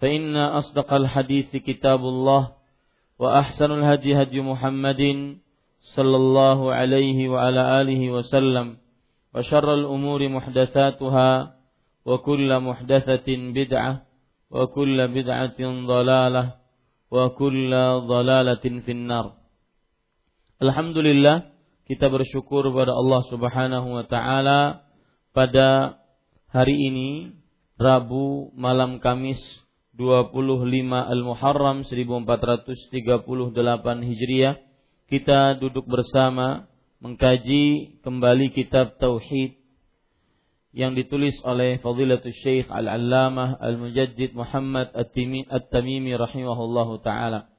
فإن أصدق الحديث كتاب الله وأحسن الهدي هدي محمد صلى الله عليه وعلى آله وسلم وشر الأمور محدثاتها وكل محدثة بدعة وكل بدعة ضلالة وكل ضلالة في النار Alhamdulillah kita bersyukur kepada Allah Subhanahu wa taala pada hari ini Rabu malam Kamis 25 Al-Muharram 1438 Hijriah kita duduk bersama mengkaji kembali kitab Tauhid yang ditulis oleh Fadilatul Syekh Al-Allamah Al-Mujaddid Muhammad At-Tamimi rahimahullahu taala.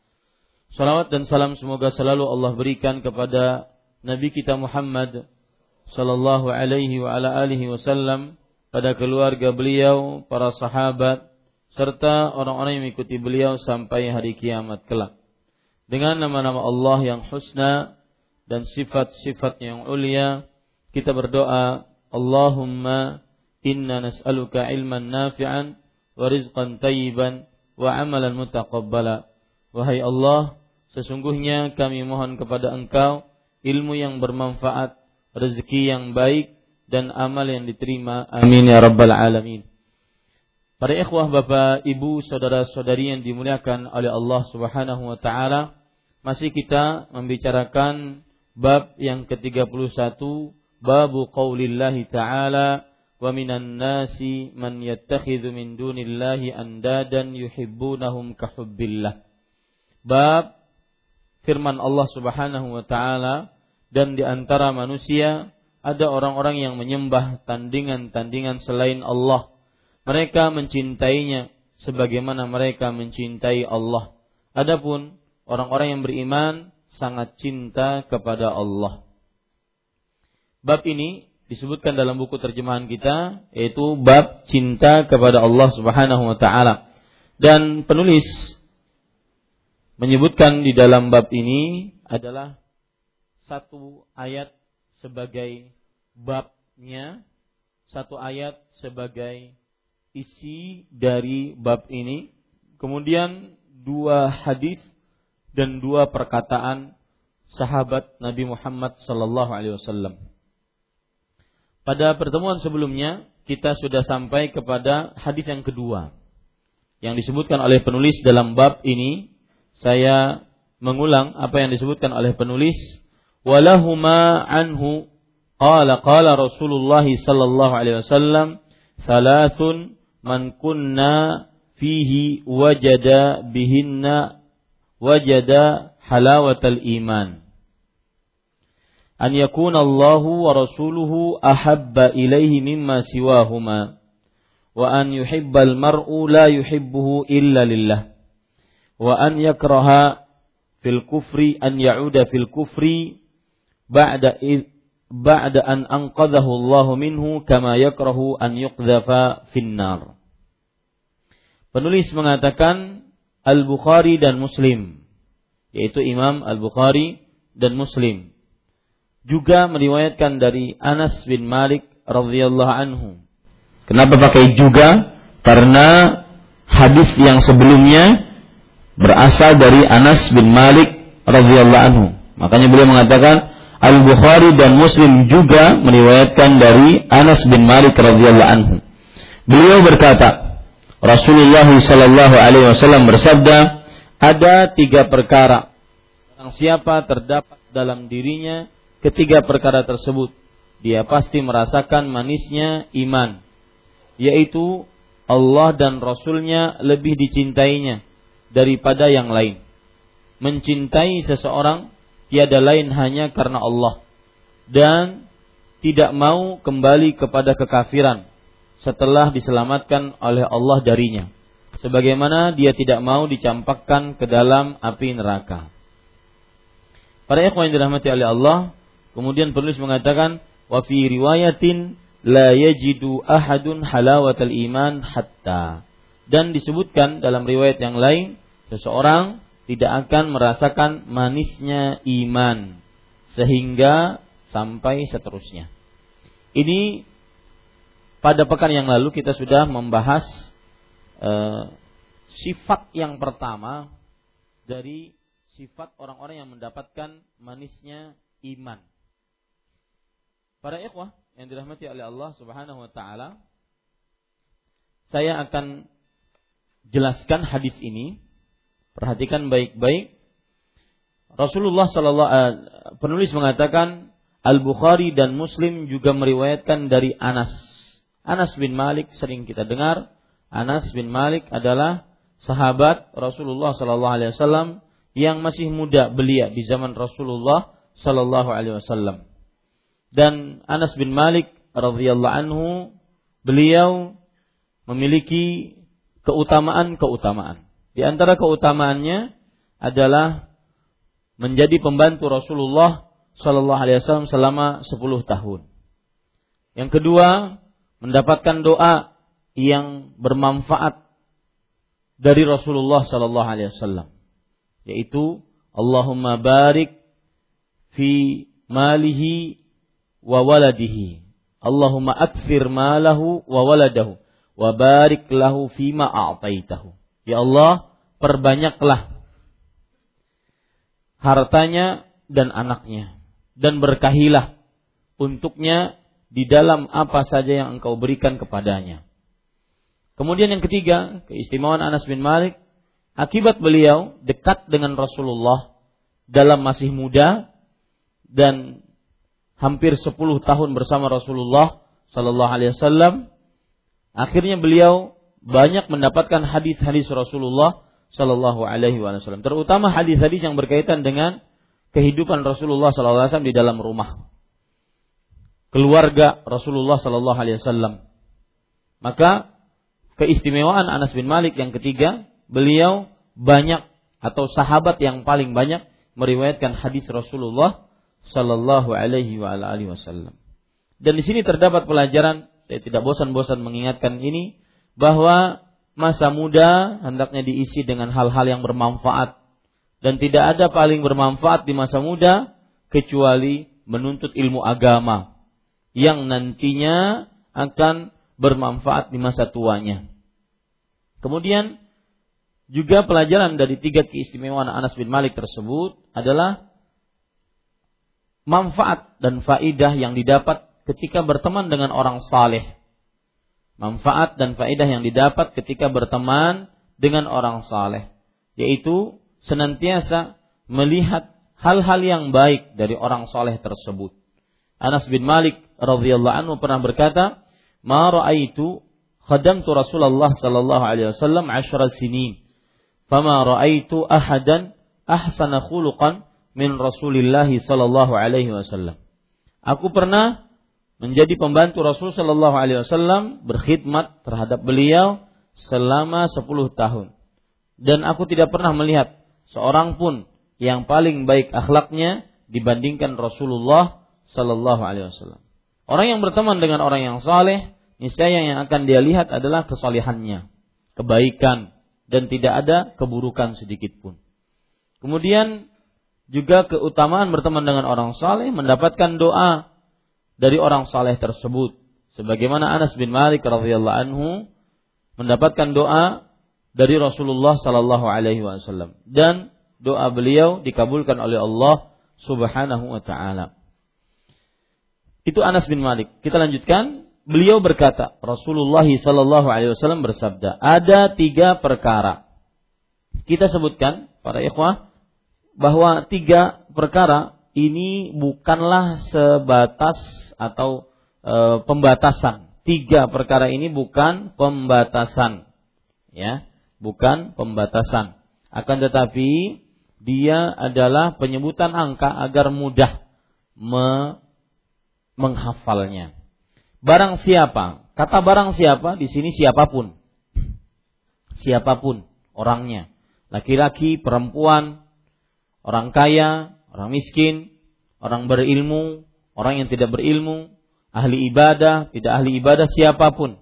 Salawat dan salam semoga selalu Allah berikan kepada Nabi kita Muhammad sallallahu alaihi wa ala alihi wasallam pada keluarga beliau, para sahabat, serta orang-orang yang mengikuti beliau sampai hari kiamat kelak. Dengan nama-nama Allah yang husna dan sifat-sifat yang ulia, kita berdoa, Allahumma inna nas'aluka ilman nafi'an wa rizqan tayyiban wa amalan mutaqabbala. Wahai Allah, sesungguhnya kami mohon kepada Engkau ilmu yang bermanfaat, rezeki yang baik dan amal yang diterima. Amin ya rabbal alamin. Para ikhwah Bapak, Ibu, saudara-saudari yang dimuliakan oleh Allah Subhanahu wa taala, masih kita membicarakan bab yang ke-31, bab qaulillahi ta'ala wa minan nasi man yattakhidhu min dunillahi andadan yuhibbunahum kahubbillah. Bab firman Allah Subhanahu wa taala dan di antara manusia ada orang-orang yang menyembah tandingan-tandingan selain Allah mereka mencintainya sebagaimana mereka mencintai Allah. Adapun orang-orang yang beriman sangat cinta kepada Allah. Bab ini disebutkan dalam buku terjemahan kita yaitu bab cinta kepada Allah Subhanahu wa taala. Dan penulis menyebutkan di dalam bab ini adalah satu ayat sebagai babnya, satu ayat sebagai isi dari bab ini, kemudian dua hadis dan dua perkataan sahabat Nabi Muhammad sallallahu alaihi wasallam. Pada pertemuan sebelumnya kita sudah sampai kepada hadis yang kedua yang disebutkan oleh penulis dalam bab ini. Saya mengulang apa yang disebutkan oleh penulis. Walahuma anhu qala qala Rasulullah sallallahu alaihi wasallam thalathun man kunna fihi wajada bihinna wajada halawatal iman an yakuna Allahu wa rasuluhu ahabba ilaihi mimma siwahuma wa an yuhibbal mar'u la yuhibbuhu illa lillah wa an yakraha fil kufri an ya'uda fil kufri ba'da an anqadhahu Allah minhu kama yakrahu an yuqdhafa finnar. Penulis mengatakan Al-Bukhari dan Muslim yaitu Imam Al-Bukhari dan Muslim juga meriwayatkan dari Anas bin Malik radhiyallahu anhu. Kenapa pakai juga? Karena hadis yang sebelumnya berasal dari Anas bin Malik radhiyallahu anhu. Makanya beliau mengatakan Al-Bukhari dan Muslim juga meriwayatkan dari Anas bin Malik radhiyallahu anhu. Beliau berkata, Rasulullah sallallahu alaihi wasallam bersabda, ada tiga perkara yang siapa terdapat dalam dirinya ketiga perkara tersebut, dia pasti merasakan manisnya iman, yaitu Allah dan Rasulnya lebih dicintainya daripada yang lain. Mencintai seseorang tiada lain hanya karena Allah dan tidak mau kembali kepada kekafiran setelah diselamatkan oleh Allah darinya sebagaimana dia tidak mau dicampakkan ke dalam api neraka. Para ikhwan yang dirahmati oleh Allah, kemudian penulis mengatakan wa fi riwayatin la yajidu ahadun halawatal iman hatta. Dan disebutkan dalam riwayat yang lain, seseorang tidak akan merasakan manisnya iman sehingga sampai seterusnya. Ini pada pekan yang lalu kita sudah membahas Eh, sifat yang pertama dari sifat orang-orang yang mendapatkan manisnya iman. Para ikhwah yang dirahmati oleh Allah Subhanahu wa taala, saya akan jelaskan hadis ini. Perhatikan baik-baik. Rasulullah sallallahu uh, penulis mengatakan Al-Bukhari dan Muslim juga meriwayatkan dari Anas. Anas bin Malik sering kita dengar Anas bin Malik adalah sahabat Rasulullah Sallallahu Alaihi Wasallam yang masih muda belia di zaman Rasulullah Sallallahu Alaihi Wasallam. Dan Anas bin Malik radhiyallahu anhu beliau memiliki keutamaan-keutamaan. Di antara keutamaannya adalah menjadi pembantu Rasulullah Sallallahu Alaihi Wasallam selama 10 tahun. Yang kedua, mendapatkan doa yang bermanfaat dari Rasulullah sallallahu alaihi wasallam yaitu Allahumma barik fi malihi wa waladihi Allahumma akfir malahu wa waladahu wa barik lahu fima a'taitahu ya Allah perbanyaklah hartanya dan anaknya. Dan berkahilah untuknya di dalam apa saja yang engkau berikan kepadanya. Kemudian yang ketiga, keistimewaan Anas bin Malik, akibat beliau dekat dengan Rasulullah dalam masih muda dan hampir 10 tahun bersama Rasulullah sallallahu alaihi wasallam, akhirnya beliau banyak mendapatkan hadis-hadis Rasulullah sallallahu alaihi wasallam, terutama hadis-hadis yang berkaitan dengan kehidupan Rasulullah sallallahu alaihi wasallam di dalam rumah. Keluarga Rasulullah sallallahu alaihi wasallam. Maka keistimewaan Anas bin Malik yang ketiga, beliau banyak atau sahabat yang paling banyak meriwayatkan hadis Rasulullah sallallahu alaihi wasallam. Dan di sini terdapat pelajaran, saya tidak bosan-bosan mengingatkan ini bahwa masa muda hendaknya diisi dengan hal-hal yang bermanfaat dan tidak ada paling bermanfaat di masa muda kecuali menuntut ilmu agama yang nantinya akan bermanfaat di masa tuanya. Kemudian juga pelajaran dari tiga keistimewaan Anas bin Malik tersebut adalah manfaat dan faidah yang didapat ketika berteman dengan orang saleh. Manfaat dan faidah yang didapat ketika berteman dengan orang saleh, yaitu senantiasa melihat hal-hal yang baik dari orang saleh tersebut. Anas bin Malik radhiyallahu anhu pernah berkata, "Ma ra'aitu khadamtu Rasulullah sallallahu alaihi wasallam 10 sinin. Fama ra'aitu ahadan ahsana khuluqan min Rasulillah sallallahu alaihi wasallam. Aku pernah menjadi pembantu Rasul sallallahu alaihi wasallam berkhidmat terhadap beliau selama 10 tahun. Dan aku tidak pernah melihat seorang pun yang paling baik akhlaknya dibandingkan Rasulullah sallallahu alaihi wasallam. Orang yang berteman dengan orang yang saleh niscaya yang akan dia lihat adalah kesalehannya, kebaikan dan tidak ada keburukan sedikit pun. Kemudian juga keutamaan berteman dengan orang saleh mendapatkan doa dari orang saleh tersebut. Sebagaimana Anas bin Malik radhiyallahu anhu mendapatkan doa dari Rasulullah sallallahu alaihi wasallam dan doa beliau dikabulkan oleh Allah Subhanahu wa taala. Itu Anas bin Malik. Kita lanjutkan. Beliau berkata, Rasulullah sallallahu alaihi wasallam bersabda, ada tiga perkara. Kita sebutkan para ikhwah bahwa tiga perkara ini bukanlah sebatas atau e, pembatasan. Tiga perkara ini bukan pembatasan. Ya, bukan pembatasan. Akan tetapi dia adalah penyebutan angka agar mudah me menghafalnya. Barang siapa, kata barang siapa di sini siapa pun. Siapa pun orangnya. Laki-laki, perempuan, orang kaya, orang miskin, orang berilmu, orang yang tidak berilmu, ahli ibadah, tidak ahli ibadah, siapa pun.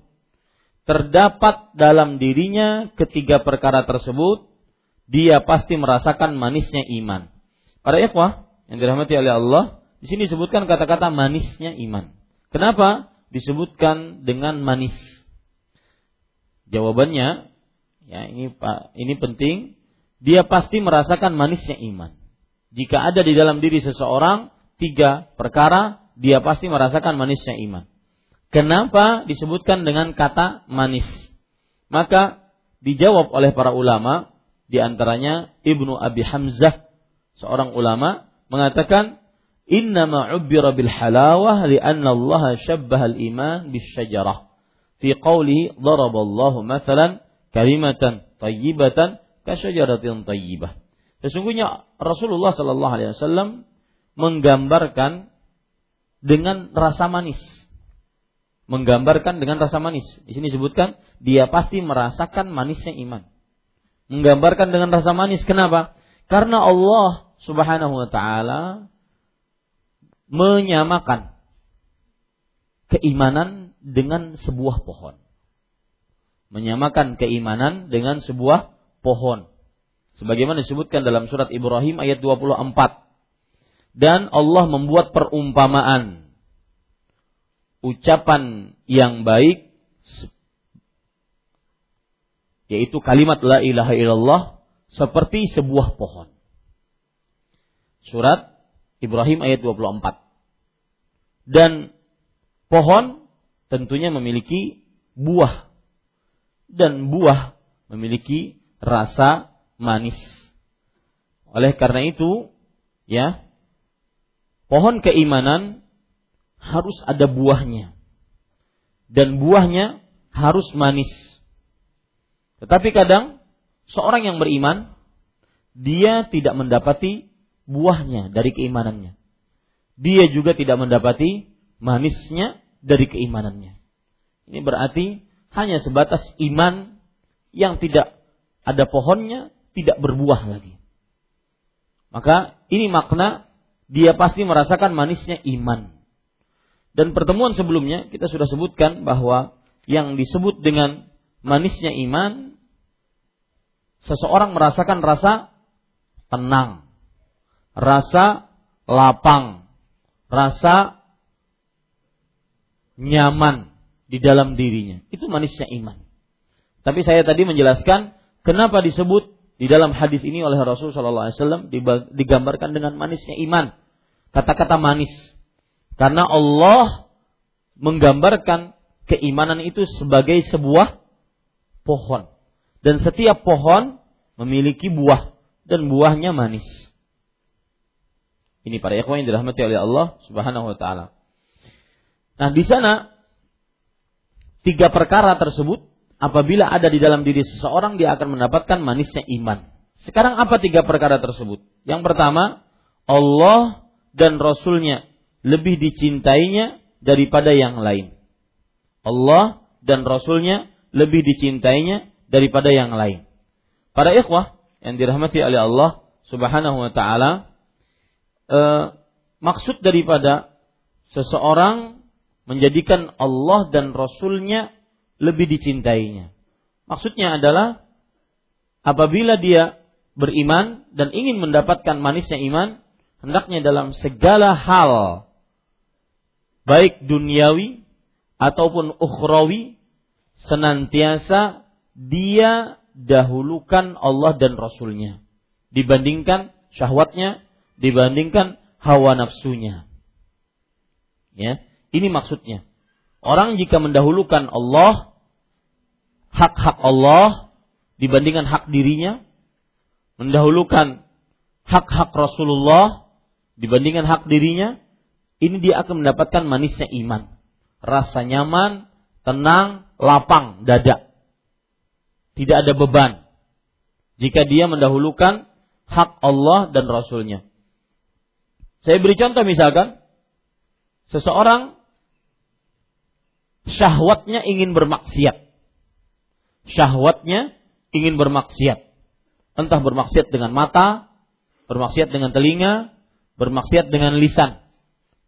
Terdapat dalam dirinya ketiga perkara tersebut, dia pasti merasakan manisnya iman. Para ikhwah yang dirahmati oleh Allah, di sini disebutkan kata-kata manisnya iman. Kenapa disebutkan dengan manis? Jawabannya, ya ini ini penting. Dia pasti merasakan manisnya iman. Jika ada di dalam diri seseorang tiga perkara, dia pasti merasakan manisnya iman. Kenapa disebutkan dengan kata manis? Maka dijawab oleh para ulama, di antaranya Ibnu Abi Hamzah, seorang ulama, mengatakan innama ubbira bil halawah li'anna Allah syabbaha al-iman bis syajarah. Fi qawlihi daraballahu mathalan kalimatan tayyibatan ka syajaratin tayyibah. Sesungguhnya Rasulullah sallallahu alaihi wasallam menggambarkan dengan rasa manis. Menggambarkan dengan rasa manis. Di sini disebutkan dia pasti merasakan manisnya iman. Menggambarkan dengan rasa manis. Kenapa? Karena Allah Subhanahu wa taala menyamakan keimanan dengan sebuah pohon. Menyamakan keimanan dengan sebuah pohon. Sebagaimana disebutkan dalam surat Ibrahim ayat 24. Dan Allah membuat perumpamaan ucapan yang baik yaitu kalimat la ilaha illallah seperti sebuah pohon. Surat Ibrahim ayat 24. Dan pohon tentunya memiliki buah. Dan buah memiliki rasa manis. Oleh karena itu, ya, pohon keimanan harus ada buahnya. Dan buahnya harus manis. Tetapi kadang seorang yang beriman dia tidak mendapati buahnya dari keimanannya. Dia juga tidak mendapati manisnya dari keimanannya. Ini berarti hanya sebatas iman yang tidak ada pohonnya, tidak berbuah lagi. Maka ini makna dia pasti merasakan manisnya iman. Dan pertemuan sebelumnya kita sudah sebutkan bahwa yang disebut dengan manisnya iman seseorang merasakan rasa tenang, rasa lapang, rasa nyaman di dalam dirinya. Itu manisnya iman. Tapi saya tadi menjelaskan kenapa disebut di dalam hadis ini oleh Rasul Shallallahu Alaihi Wasallam digambarkan dengan manisnya iman. Kata-kata manis, karena Allah menggambarkan keimanan itu sebagai sebuah pohon, dan setiap pohon memiliki buah dan buahnya manis. Ini para ikhwan yang dirahmati oleh Allah Subhanahu wa taala. Nah, di sana tiga perkara tersebut apabila ada di dalam diri seseorang dia akan mendapatkan manisnya iman. Sekarang apa tiga perkara tersebut? Yang pertama, Allah dan Rasulnya lebih dicintainya daripada yang lain. Allah dan Rasulnya lebih dicintainya daripada yang lain. Para ikhwah yang dirahmati oleh Allah Subhanahu wa taala, eh, maksud daripada seseorang menjadikan Allah dan Rasulnya lebih dicintainya. Maksudnya adalah apabila dia beriman dan ingin mendapatkan manisnya iman, hendaknya dalam segala hal baik duniawi ataupun ukhrawi senantiasa dia dahulukan Allah dan Rasulnya dibandingkan syahwatnya, dibandingkan hawa nafsunya. Ya, ini maksudnya. Orang jika mendahulukan Allah, hak-hak Allah dibandingkan hak dirinya, mendahulukan hak-hak Rasulullah dibandingkan hak dirinya, ini dia akan mendapatkan manisnya iman. Rasa nyaman, tenang, lapang dada. Tidak ada beban. Jika dia mendahulukan hak Allah dan Rasulnya. Saya beri contoh misalkan, seseorang syahwatnya ingin bermaksiat. Syahwatnya ingin bermaksiat. Entah bermaksiat dengan mata, bermaksiat dengan telinga, bermaksiat dengan lisan,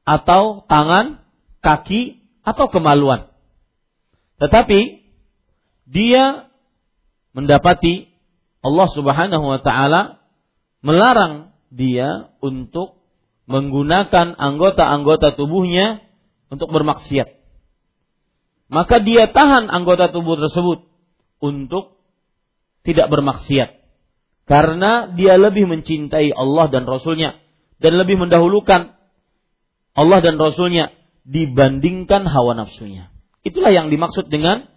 atau tangan, kaki, atau kemaluan. Tetapi dia mendapati Allah Subhanahu wa taala melarang dia untuk menggunakan anggota-anggota tubuhnya untuk bermaksiat. Maka dia tahan anggota tubuh tersebut untuk tidak bermaksiat. Karena dia lebih mencintai Allah dan Rasulnya. Dan lebih mendahulukan Allah dan Rasulnya dibandingkan hawa nafsunya. Itulah yang dimaksud dengan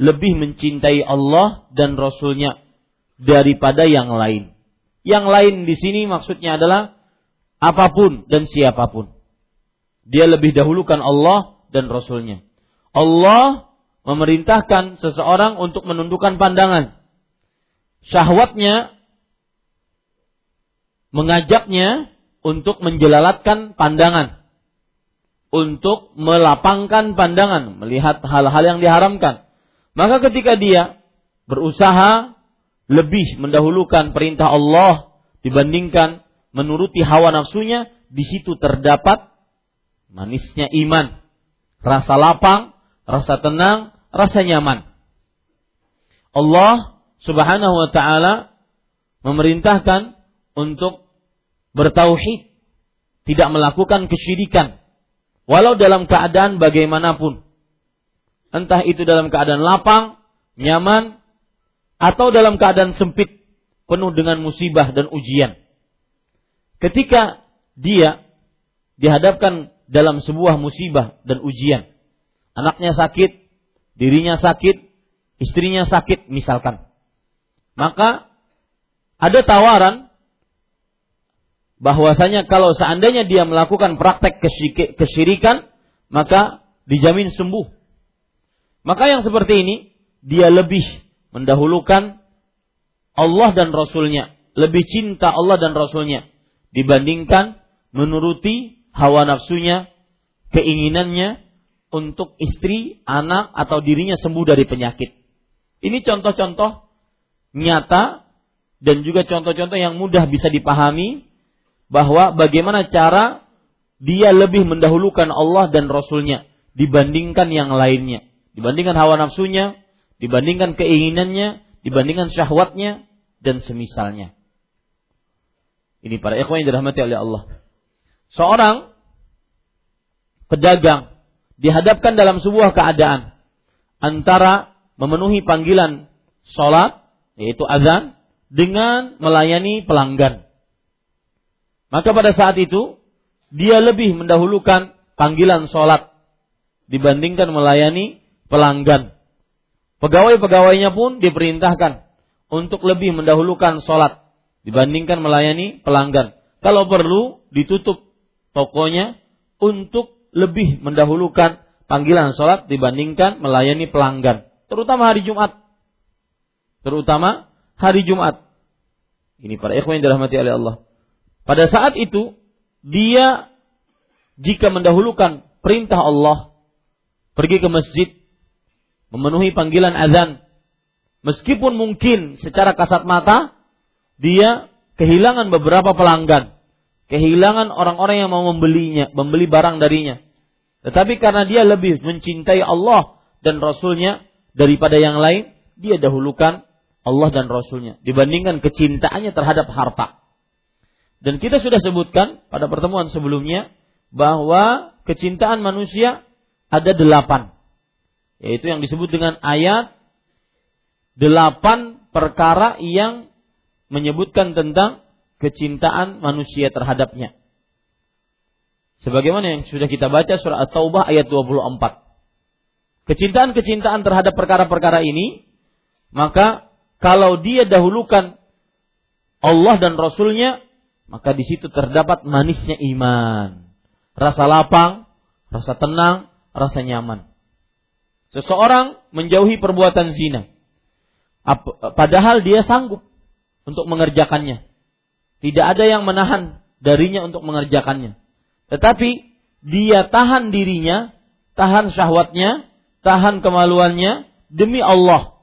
lebih mencintai Allah dan Rasulnya daripada yang lain. Yang lain di sini maksudnya adalah apa pun dan siapa pun. Dia lebih dahulukan Allah dan Rasulnya. Allah memerintahkan seseorang untuk menundukkan pandangan. Syahwatnya mengajaknya untuk menjelalatkan pandangan. Untuk melapangkan pandangan, melihat hal-hal yang diharamkan. Maka ketika dia berusaha lebih mendahulukan perintah Allah dibandingkan menuruti hawa nafsunya, di situ terdapat manisnya iman, rasa lapang, rasa tenang, rasa nyaman. Allah Subhanahu wa taala memerintahkan untuk bertauhid, tidak melakukan kesyirikan walau dalam keadaan bagaimanapun. Entah itu dalam keadaan lapang, nyaman atau dalam keadaan sempit, penuh dengan musibah dan ujian. Ketika dia dihadapkan dalam sebuah musibah dan ujian, anaknya sakit, dirinya sakit, istrinya sakit misalkan. Maka ada tawaran bahwasanya kalau seandainya dia melakukan praktek kesyirikan, maka dijamin sembuh. Maka yang seperti ini, dia lebih mendahulukan Allah dan Rasulnya, lebih cinta Allah dan Rasulnya dibandingkan menuruti hawa nafsunya, keinginannya untuk istri, anak atau dirinya sembuh dari penyakit. Ini contoh-contoh nyata dan juga contoh-contoh yang mudah bisa dipahami bahwa bagaimana cara dia lebih mendahulukan Allah dan Rasulnya dibandingkan yang lainnya, dibandingkan hawa nafsunya, dibandingkan keinginannya, dibandingkan syahwatnya dan semisalnya. Ini para ikhwan yang dirahmati oleh Allah. Seorang pedagang dihadapkan dalam sebuah keadaan antara memenuhi panggilan sholat, yaitu azan, dengan melayani pelanggan. Maka pada saat itu, dia lebih mendahulukan panggilan sholat dibandingkan melayani pelanggan. Pegawai-pegawainya pun diperintahkan untuk lebih mendahulukan sholat dibandingkan melayani pelanggan. Kalau perlu ditutup tokonya untuk lebih mendahulukan panggilan sholat dibandingkan melayani pelanggan. Terutama hari Jumat. Terutama hari Jumat. Ini para ikhwan yang dirahmati oleh Allah. Pada saat itu, dia jika mendahulukan perintah Allah, pergi ke masjid, memenuhi panggilan azan. Meskipun mungkin secara kasat mata dia kehilangan beberapa pelanggan, kehilangan orang-orang yang mau membelinya, membeli barang darinya. Tetapi karena dia lebih mencintai Allah dan Rasulnya daripada yang lain, dia dahulukan Allah dan Rasulnya dibandingkan kecintaannya terhadap harta. Dan kita sudah sebutkan pada pertemuan sebelumnya bahwa kecintaan manusia ada delapan. Yaitu yang disebut dengan ayat delapan perkara yang menyebutkan tentang kecintaan manusia terhadapnya. Sebagaimana yang sudah kita baca surah At-Taubah ayat 24. Kecintaan-kecintaan terhadap perkara-perkara ini, maka kalau dia dahulukan Allah dan Rasulnya, maka di situ terdapat manisnya iman. Rasa lapang, rasa tenang, rasa nyaman. Seseorang menjauhi perbuatan zina. Padahal dia sanggup untuk mengerjakannya. Tidak ada yang menahan darinya untuk mengerjakannya. Tetapi dia tahan dirinya, tahan syahwatnya, tahan kemaluannya demi Allah.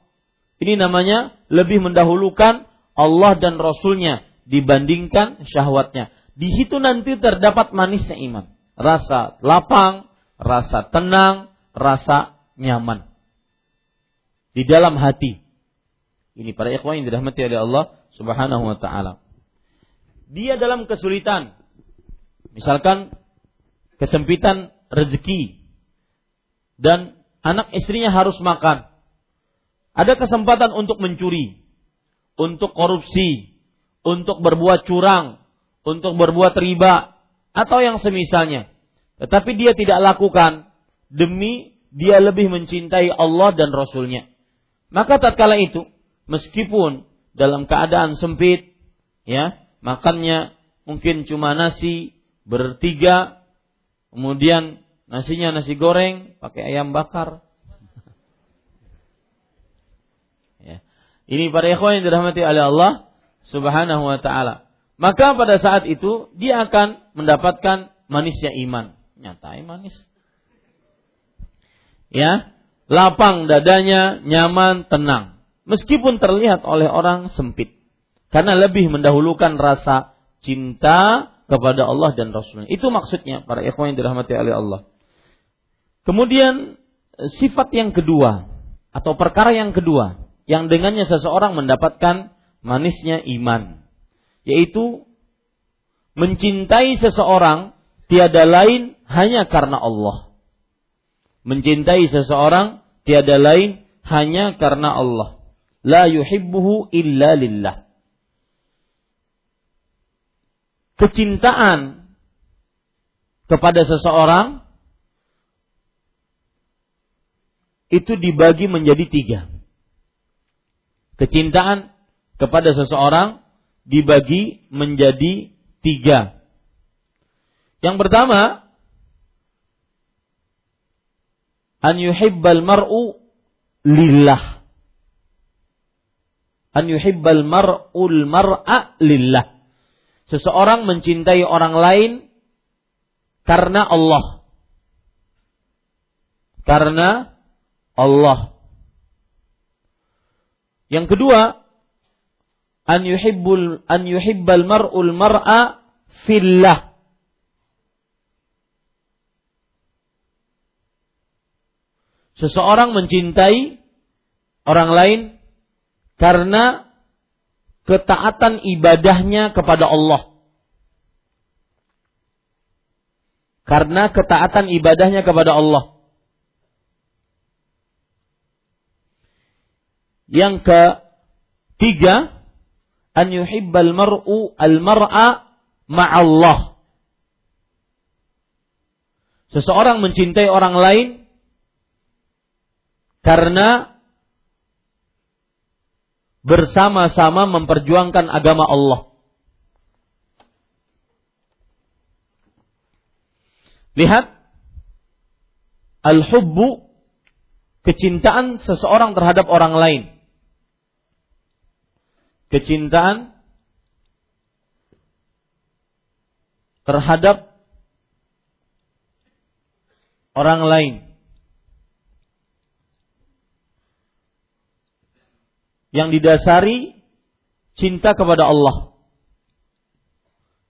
Ini namanya lebih mendahulukan Allah dan Rasulnya dibandingkan syahwatnya. Di situ nanti terdapat manisnya iman. Rasa lapang, rasa tenang, rasa nyaman. Di dalam hati. Ini para ikhwan yang dirahmati oleh Allah Subhanahu wa taala. Dia dalam kesulitan. Misalkan kesempitan rezeki dan anak istrinya harus makan. Ada kesempatan untuk mencuri, untuk korupsi, untuk berbuat curang, untuk berbuat riba atau yang semisalnya. Tetapi dia tidak lakukan demi dia lebih mencintai Allah dan Rasulnya. Maka tatkala itu, meskipun dalam keadaan sempit, ya makannya mungkin cuma nasi bertiga, kemudian nasinya nasi goreng pakai ayam bakar. ya. Ini para ikhwan yang dirahmati oleh Allah Subhanahu wa taala. Maka pada saat itu dia akan mendapatkan manisnya iman. Nyata manis. Ya, lapang dadanya, nyaman, tenang meskipun terlihat oleh orang sempit. Karena lebih mendahulukan rasa cinta kepada Allah dan Rasulnya. Itu maksudnya para ikhwan yang dirahmati oleh Allah. Kemudian sifat yang kedua atau perkara yang kedua yang dengannya seseorang mendapatkan manisnya iman yaitu mencintai seseorang tiada lain hanya karena Allah. Mencintai seseorang tiada lain hanya karena Allah la yuhibbuhu illa lillah. Kecintaan kepada seseorang itu dibagi menjadi tiga. Kecintaan kepada seseorang dibagi menjadi tiga. Yang pertama, an yuhibbal mar'u lillah an yuhibbal mar'ul mar'a lillah. Seseorang mencintai orang lain karena Allah. Karena Allah. Yang kedua, an yuhibbul an yuhibbal mar'ul mar'a fillah. Seseorang mencintai orang lain karena ketaatan ibadahnya kepada Allah. Karena ketaatan ibadahnya kepada Allah. Yang ketiga, an yuhibbal mar'u al-mar'a ma'allah. Seseorang mencintai orang lain karena bersama-sama memperjuangkan agama Allah. Lihat al-hubbu kecintaan seseorang terhadap orang lain. Kecintaan terhadap orang lain. Yang didasari cinta kepada Allah.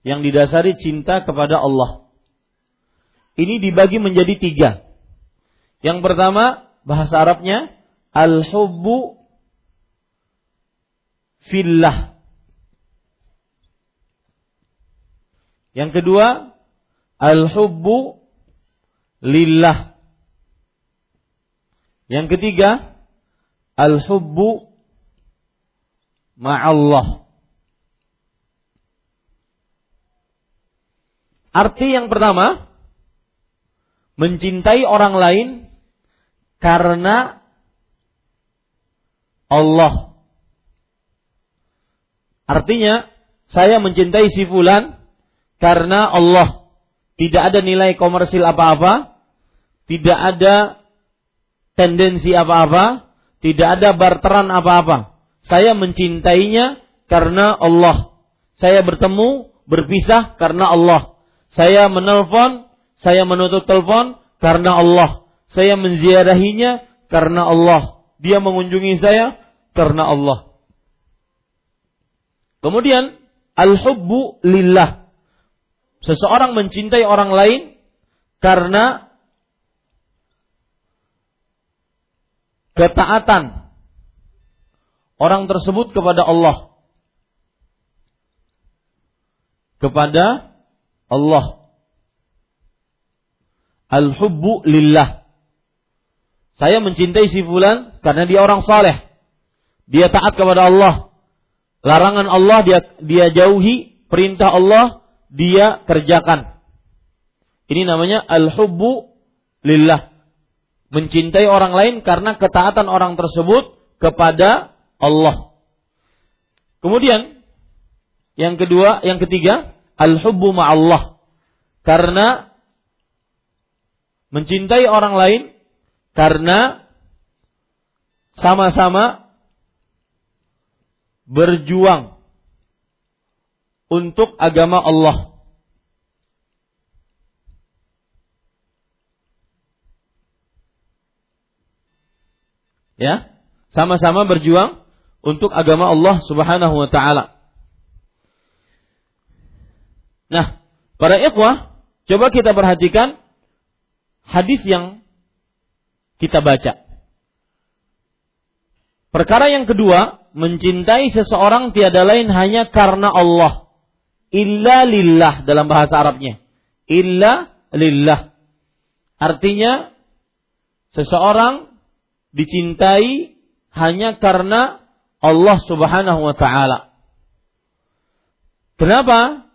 Yang didasari cinta kepada Allah. Ini dibagi menjadi tiga. Yang pertama, bahasa Arabnya, al-hubbu fillah. Yang kedua, al-hubbu lillah. Yang ketiga, al-hubbu ma'allah. Arti yang pertama, mencintai orang lain karena Allah. Artinya, saya mencintai si fulan karena Allah. Tidak ada nilai komersil apa-apa, tidak ada tendensi apa-apa, tidak ada barteran apa-apa. Saya mencintainya karena Allah. Saya bertemu, berpisah karena Allah. Saya menelpon, saya menutup telepon karena Allah. Saya menziarahinya karena Allah. Dia mengunjungi saya karena Allah. Kemudian al-hubbu lillah. Seseorang mencintai orang lain karena ketaatan orang tersebut kepada Allah. Kepada Allah. Al-hubbu lillah. Saya mencintai si fulan karena dia orang saleh. Dia taat kepada Allah. Larangan Allah dia dia jauhi, perintah Allah dia kerjakan. Ini namanya al-hubbu lillah. Mencintai orang lain karena ketaatan orang tersebut kepada Allah. Kemudian yang kedua, yang ketiga, al-hubbu ma'allah. Karena mencintai orang lain karena sama-sama berjuang untuk agama Allah. Ya, sama-sama berjuang untuk agama Allah Subhanahu wa taala. Nah, para ikhwah, coba kita perhatikan hadis yang kita baca. Perkara yang kedua, mencintai seseorang tiada lain hanya karena Allah. Illa lillah dalam bahasa Arabnya. Illa lillah. Artinya seseorang dicintai hanya karena Allah Subhanahu wa taala. Kenapa?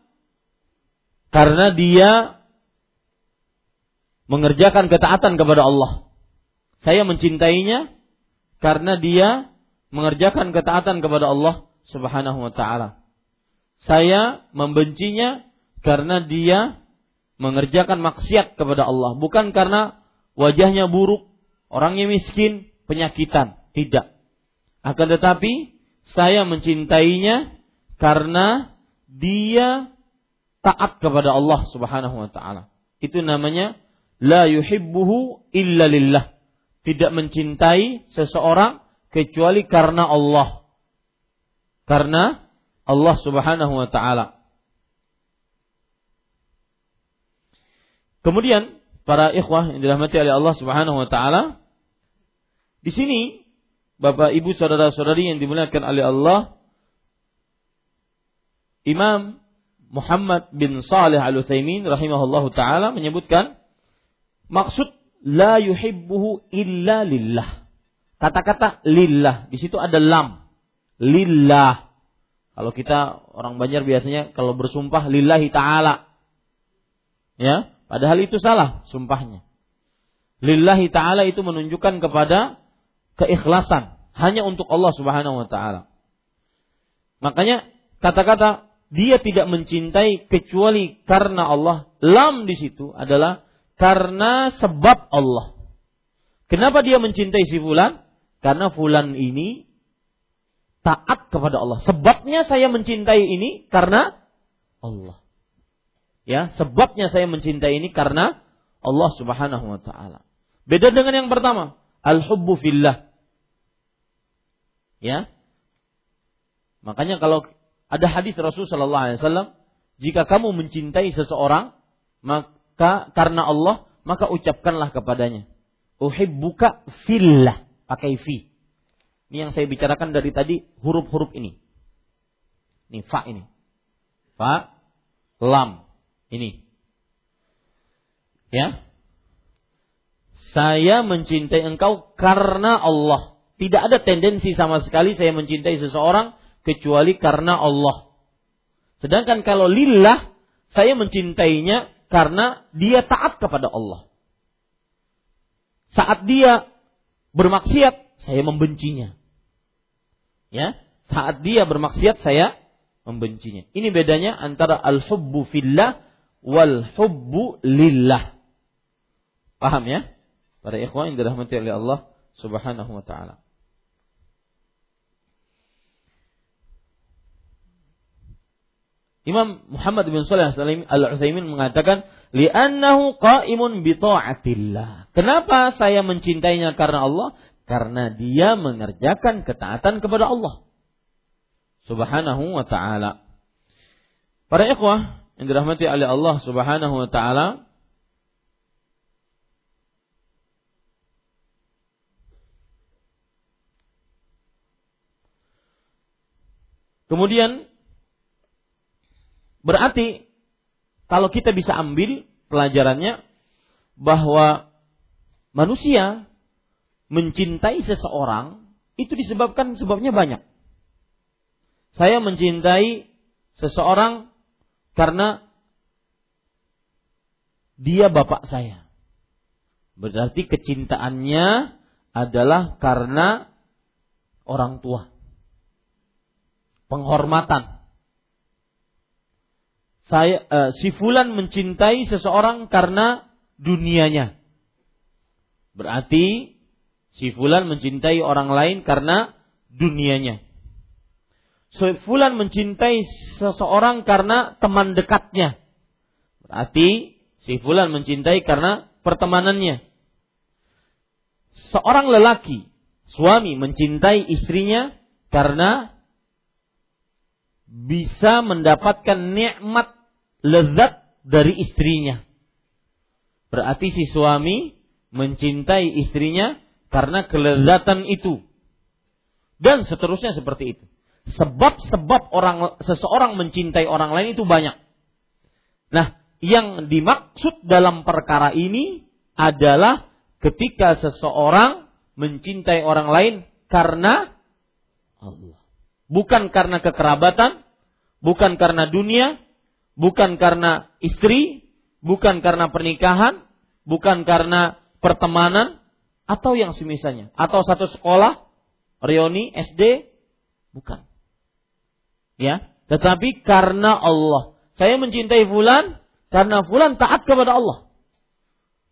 Karena dia mengerjakan ketaatan kepada Allah. Saya mencintainya karena dia mengerjakan ketaatan kepada Allah Subhanahu wa taala. Saya membencinya karena dia mengerjakan maksiat kepada Allah, bukan karena wajahnya buruk, orangnya miskin, penyakitan, tidak. Akan tetapi saya mencintainya karena dia taat kepada Allah Subhanahu wa taala. Itu namanya la yuhibbuhu illa lillah. Tidak mencintai seseorang kecuali karena Allah. Karena Allah Subhanahu wa taala. Kemudian para ikhwah yang dirahmati oleh Allah Subhanahu wa taala di sini Bapak Ibu saudara-saudari yang dimuliakan oleh Allah Imam Muhammad bin Saleh Al Utsaimin rahimahullahu taala menyebutkan maksud la yuhibbuhu illa lillah. Kata-kata lillah di situ ada lam. Lillah. Kalau kita orang Banjar biasanya kalau bersumpah lillahi taala. Ya, padahal itu salah sumpahnya. Lillahi taala itu menunjukkan kepada keikhlasan hanya untuk Allah Subhanahu wa taala. Makanya kata-kata dia tidak mencintai kecuali karena Allah. Lam di situ adalah karena sebab Allah. Kenapa dia mencintai si fulan? Karena fulan ini taat kepada Allah. Sebabnya saya mencintai ini karena Allah. Ya, sebabnya saya mencintai ini karena Allah Subhanahu wa taala. Beda dengan yang pertama, al-hubbu fillah. Ya. Makanya kalau ada hadis Rasul Shallallahu Alaihi Wasallam, jika kamu mencintai seseorang, maka karena Allah, maka ucapkanlah kepadanya, uhibbuka fillah, pakai fi. Ini yang saya bicarakan dari tadi huruf-huruf ini. Ini fa ini. Fa lam ini. Ya. Saya mencintai engkau karena Allah. Tidak ada tendensi sama sekali saya mencintai seseorang kecuali karena Allah. Sedangkan kalau lillah, saya mencintainya karena dia taat kepada Allah. Saat dia bermaksiat, saya membencinya. Ya, saat dia bermaksiat saya membencinya. Ini bedanya antara al-hubbu fillah wal hubbu lillah. Paham ya? Para ikhwan yang dirahmati oleh Allah Subhanahu wa taala. Imam Muhammad bin Shalih Al-Utsaimin mengatakan, "Li'annahu qa'imun bi ta'atillah." Kenapa saya mencintainya karena Allah? Karena dia mengerjakan ketaatan kepada Allah. Subhanahu wa taala. Para ikhwah yang dirahmati oleh Allah Subhanahu wa taala, Kemudian Berarti kalau kita bisa ambil pelajarannya bahwa manusia mencintai seseorang itu disebabkan sebabnya banyak. Saya mencintai seseorang karena dia bapak saya. Berarti kecintaannya adalah karena orang tua. Penghormatan saya uh, si fulan mencintai seseorang karena dunianya. Berarti si fulan mencintai orang lain karena dunianya. Si fulan mencintai seseorang karena teman dekatnya. Berarti si fulan mencintai karena pertemanannya. Seorang lelaki, suami mencintai istrinya karena bisa mendapatkan nikmat lezat dari istrinya. Berarti si suami mencintai istrinya karena kelezatan itu. Dan seterusnya seperti itu. Sebab-sebab orang seseorang mencintai orang lain itu banyak. Nah, yang dimaksud dalam perkara ini adalah ketika seseorang mencintai orang lain karena Allah. Bukan karena kekerabatan, bukan karena dunia, bukan karena istri, bukan karena pernikahan, bukan karena pertemanan, atau yang semisalnya, atau satu sekolah, reuni, SD, bukan. Ya, tetapi karena Allah. Saya mencintai fulan karena fulan taat kepada Allah.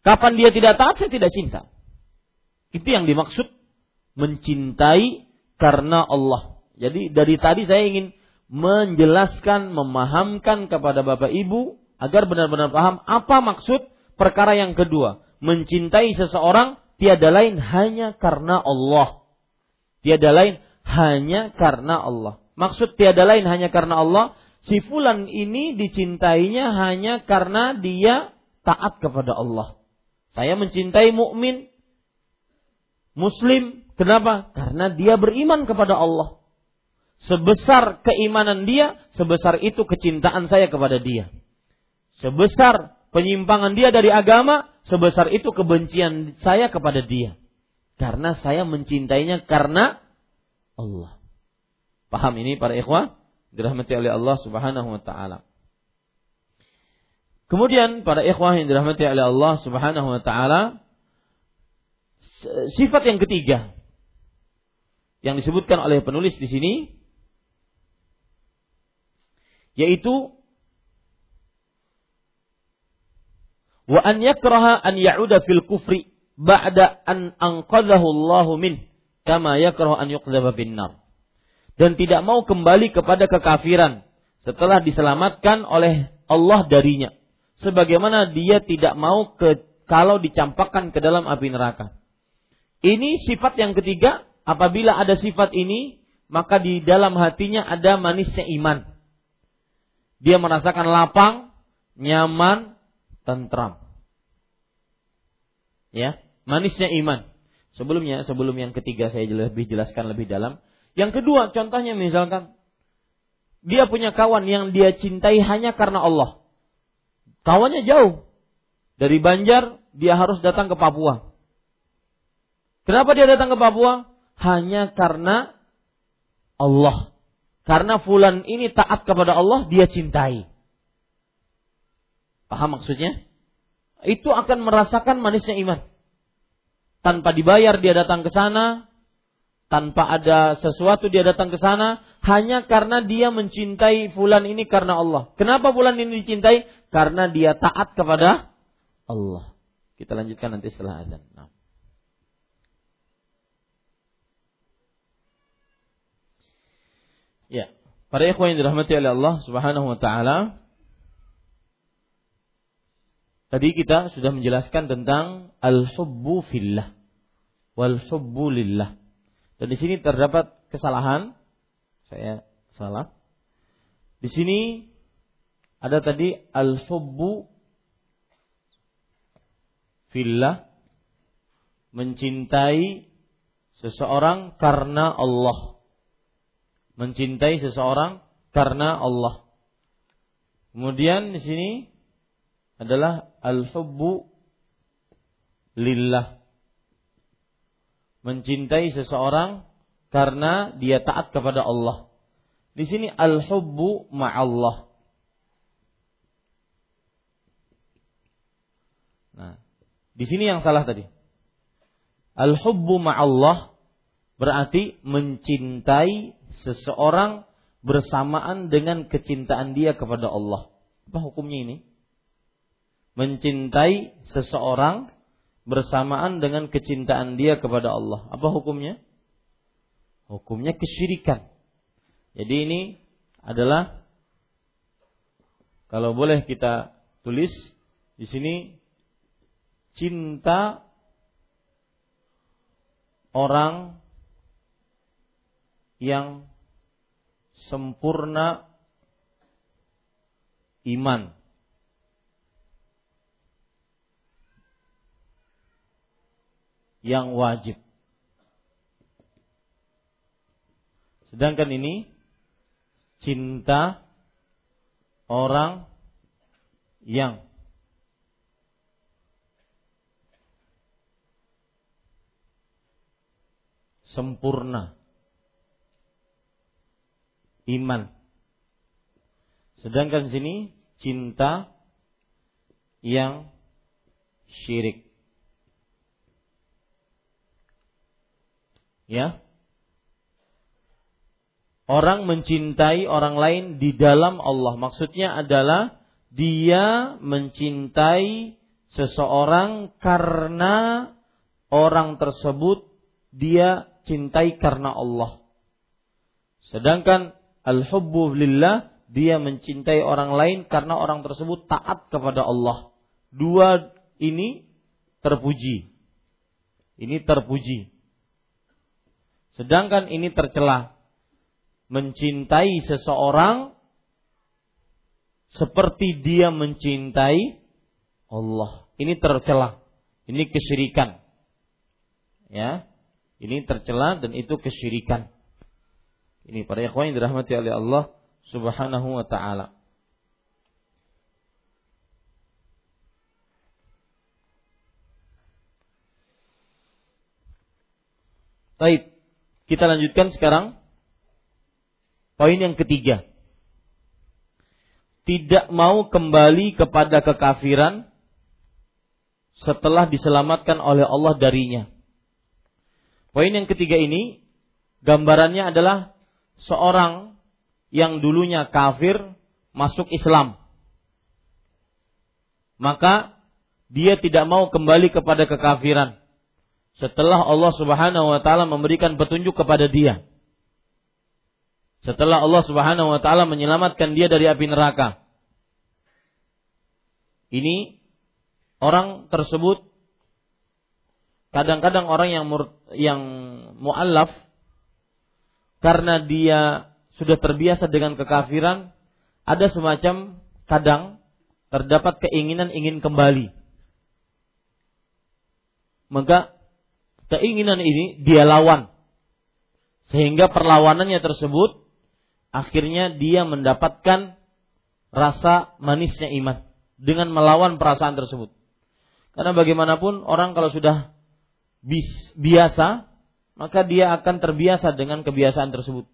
Kapan dia tidak taat, saya tidak cinta. Itu yang dimaksud mencintai karena Allah. Jadi dari tadi saya ingin menjelaskan, memahamkan kepada Bapak Ibu agar benar-benar paham apa maksud perkara yang kedua. Mencintai seseorang tiada lain hanya karena Allah. Tiada lain hanya karena Allah. Maksud tiada lain hanya karena Allah, si fulan ini dicintainya hanya karena dia taat kepada Allah. Saya mencintai mukmin muslim, kenapa? Karena dia beriman kepada Allah. Sebesar keimanan dia, sebesar itu kecintaan saya kepada dia. Sebesar penyimpangan dia dari agama, sebesar itu kebencian saya kepada dia. Karena saya mencintainya karena Allah. Paham ini para ikhwah? Dirahmati oleh Allah Subhanahu wa taala. Kemudian para ikhwah yang dirahmati oleh Allah Subhanahu wa taala, sifat yang ketiga yang disebutkan oleh penulis di sini yaitu wa an yakraha an ya'uda fil kufri ba'da an anqadhahu Allah min kama yakrahu an yuqdhaba bin nar. Dan tidak mau kembali kepada kekafiran setelah diselamatkan oleh Allah darinya. Sebagaimana dia tidak mau ke kalau dicampakkan ke dalam api neraka. Ini sifat yang ketiga apabila ada sifat ini maka di dalam hatinya ada manisnya iman dia merasakan lapang, nyaman, tentram. Ya, manisnya iman. Sebelumnya, sebelum yang ketiga saya lebih jelaskan lebih dalam. Yang kedua, contohnya misalkan dia punya kawan yang dia cintai hanya karena Allah. Kawannya jauh. Dari Banjar dia harus datang ke Papua. Kenapa dia datang ke Papua? Hanya karena Allah. Karena fulan ini taat kepada Allah, dia cintai. Paham maksudnya? Itu akan merasakan manisnya iman. Tanpa dibayar dia datang ke sana, tanpa ada sesuatu dia datang ke sana hanya karena dia mencintai fulan ini karena Allah. Kenapa fulan ini dicintai? Karena dia taat kepada Allah. Kita lanjutkan nanti setelah azan. Nah. Ya, para ikhwan yang dirahmati oleh Allah Subhanahu wa taala, tadi kita sudah menjelaskan tentang al-hubbu fillah wal hubbu lillah. Dan di sini terdapat kesalahan. Saya salah. Di sini ada tadi al-hubbu fillah mencintai seseorang karena Allah. Mencintai seseorang karena Allah. Kemudian di sini adalah al-hubbu lillah mencintai seseorang karena dia taat kepada Allah. Di sini al-hubbu ma'allah. Nah, di sini yang salah tadi. Al-hubbu ma'allah berarti mencintai seseorang bersamaan dengan kecintaan dia kepada Allah. Apa hukumnya ini? Mencintai seseorang bersamaan dengan kecintaan dia kepada Allah. Apa hukumnya? Hukumnya kesyirikan. Jadi ini adalah kalau boleh kita tulis di sini cinta orang yang sempurna iman yang wajib. Sedangkan ini cinta orang yang sempurna iman. Sedangkan sini cinta yang syirik. Ya. Orang mencintai orang lain di dalam Allah. Maksudnya adalah dia mencintai seseorang karena orang tersebut dia cintai karena Allah. Sedangkan al-hubbu lillah dia mencintai orang lain karena orang tersebut taat kepada Allah. Dua ini terpuji. Ini terpuji. Sedangkan ini tercela. Mencintai seseorang seperti dia mencintai Allah. Ini tercela. Ini kesyirikan. Ya. Ini tercela dan itu kesyirikan. Ini para ikhwan yang dirahmati oleh Allah Subhanahu wa taala. Baik. Kita lanjutkan sekarang poin yang ketiga. Tidak mau kembali kepada kekafiran setelah diselamatkan oleh Allah darinya. Poin yang ketiga ini gambarannya adalah seorang yang dulunya kafir masuk Islam. Maka dia tidak mau kembali kepada kekafiran setelah Allah Subhanahu wa taala memberikan petunjuk kepada dia. Setelah Allah Subhanahu wa taala menyelamatkan dia dari api neraka. Ini orang tersebut kadang-kadang orang yang yang muallaf karena dia sudah terbiasa dengan kekafiran ada semacam kadang terdapat keinginan ingin kembali. Maka keinginan ini dia lawan. Sehingga perlawanannya tersebut akhirnya dia mendapatkan rasa manisnya iman dengan melawan perasaan tersebut. Karena bagaimanapun orang kalau sudah biasa, maka dia akan terbiasa dengan kebiasaan tersebut.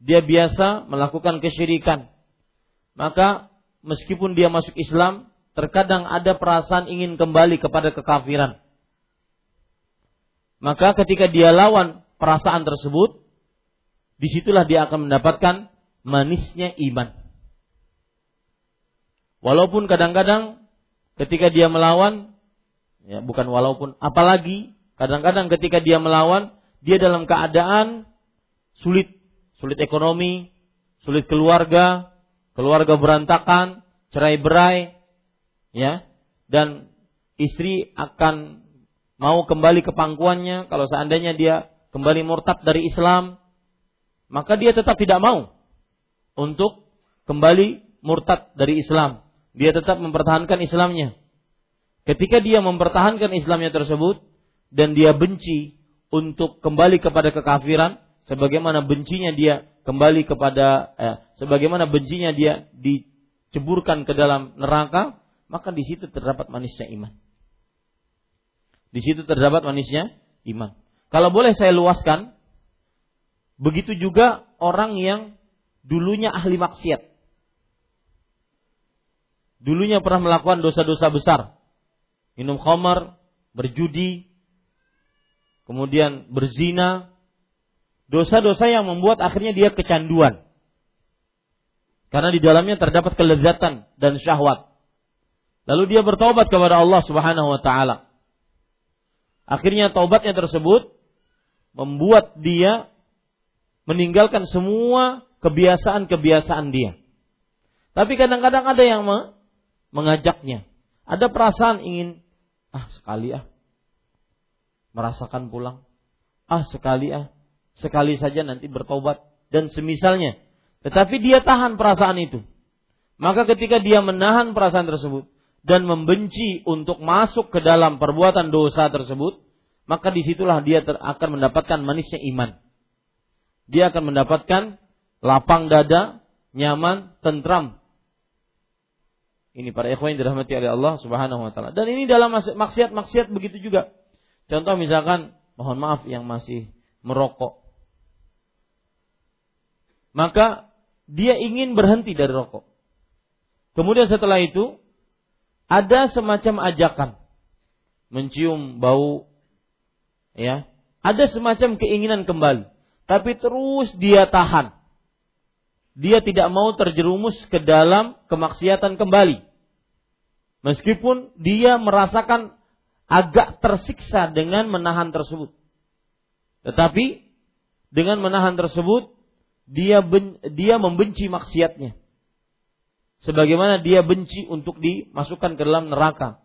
Dia biasa melakukan kesyirikan. Maka meskipun dia masuk Islam, terkadang ada perasaan ingin kembali kepada kekafiran. Maka ketika dia lawan perasaan tersebut, di situlah dia akan mendapatkan manisnya iman. Walaupun kadang-kadang ketika dia melawan, ya bukan walaupun, apalagi kadang-kadang ketika dia melawan, dia dalam keadaan sulit, sulit ekonomi, sulit keluarga, keluarga berantakan, cerai berai, ya, dan istri akan mau kembali ke pangkuannya kalau seandainya dia kembali murtad dari Islam, maka dia tetap tidak mau untuk kembali murtad dari Islam. Dia tetap mempertahankan Islamnya. Ketika dia mempertahankan Islamnya tersebut dan dia benci untuk kembali kepada kekafiran, sebagaimana bencinya dia kembali kepada, eh, sebagaimana bencinya dia diceburkan ke dalam neraka, maka di situ terdapat manisnya iman. Di situ terdapat manisnya iman. Kalau boleh saya luaskan, begitu juga orang yang dulunya ahli maksiat dulunya pernah melakukan dosa-dosa besar. Minum khamar, berjudi, kemudian berzina, dosa-dosa yang membuat akhirnya dia kecanduan. Karena di dalamnya terdapat kelezatan dan syahwat. Lalu dia bertobat kepada Allah Subhanahu wa taala. Akhirnya taubatnya tersebut membuat dia meninggalkan semua kebiasaan-kebiasaan dia. Tapi kadang-kadang ada yang mengajaknya. Ada perasaan ingin ah sekali ah merasakan pulang. Ah sekali ah sekali saja nanti bertobat dan semisalnya. Tetapi dia tahan perasaan itu. Maka ketika dia menahan perasaan tersebut dan membenci untuk masuk ke dalam perbuatan dosa tersebut, maka di situlah dia akan mendapatkan manisnya iman. Dia akan mendapatkan lapang dada, nyaman, tentram ini para ikhwan yang dirahmati oleh Allah Subhanahu wa taala. Dan ini dalam maksiat-maksiat begitu juga. Contoh misalkan mohon maaf yang masih merokok. Maka dia ingin berhenti dari rokok. Kemudian setelah itu ada semacam ajakan mencium bau ya, ada semacam keinginan kembali, tapi terus dia tahan dia tidak mau terjerumus ke dalam kemaksiatan kembali. Meskipun dia merasakan agak tersiksa dengan menahan tersebut. Tetapi dengan menahan tersebut dia ben, dia membenci maksiatnya. Sebagaimana dia benci untuk dimasukkan ke dalam neraka.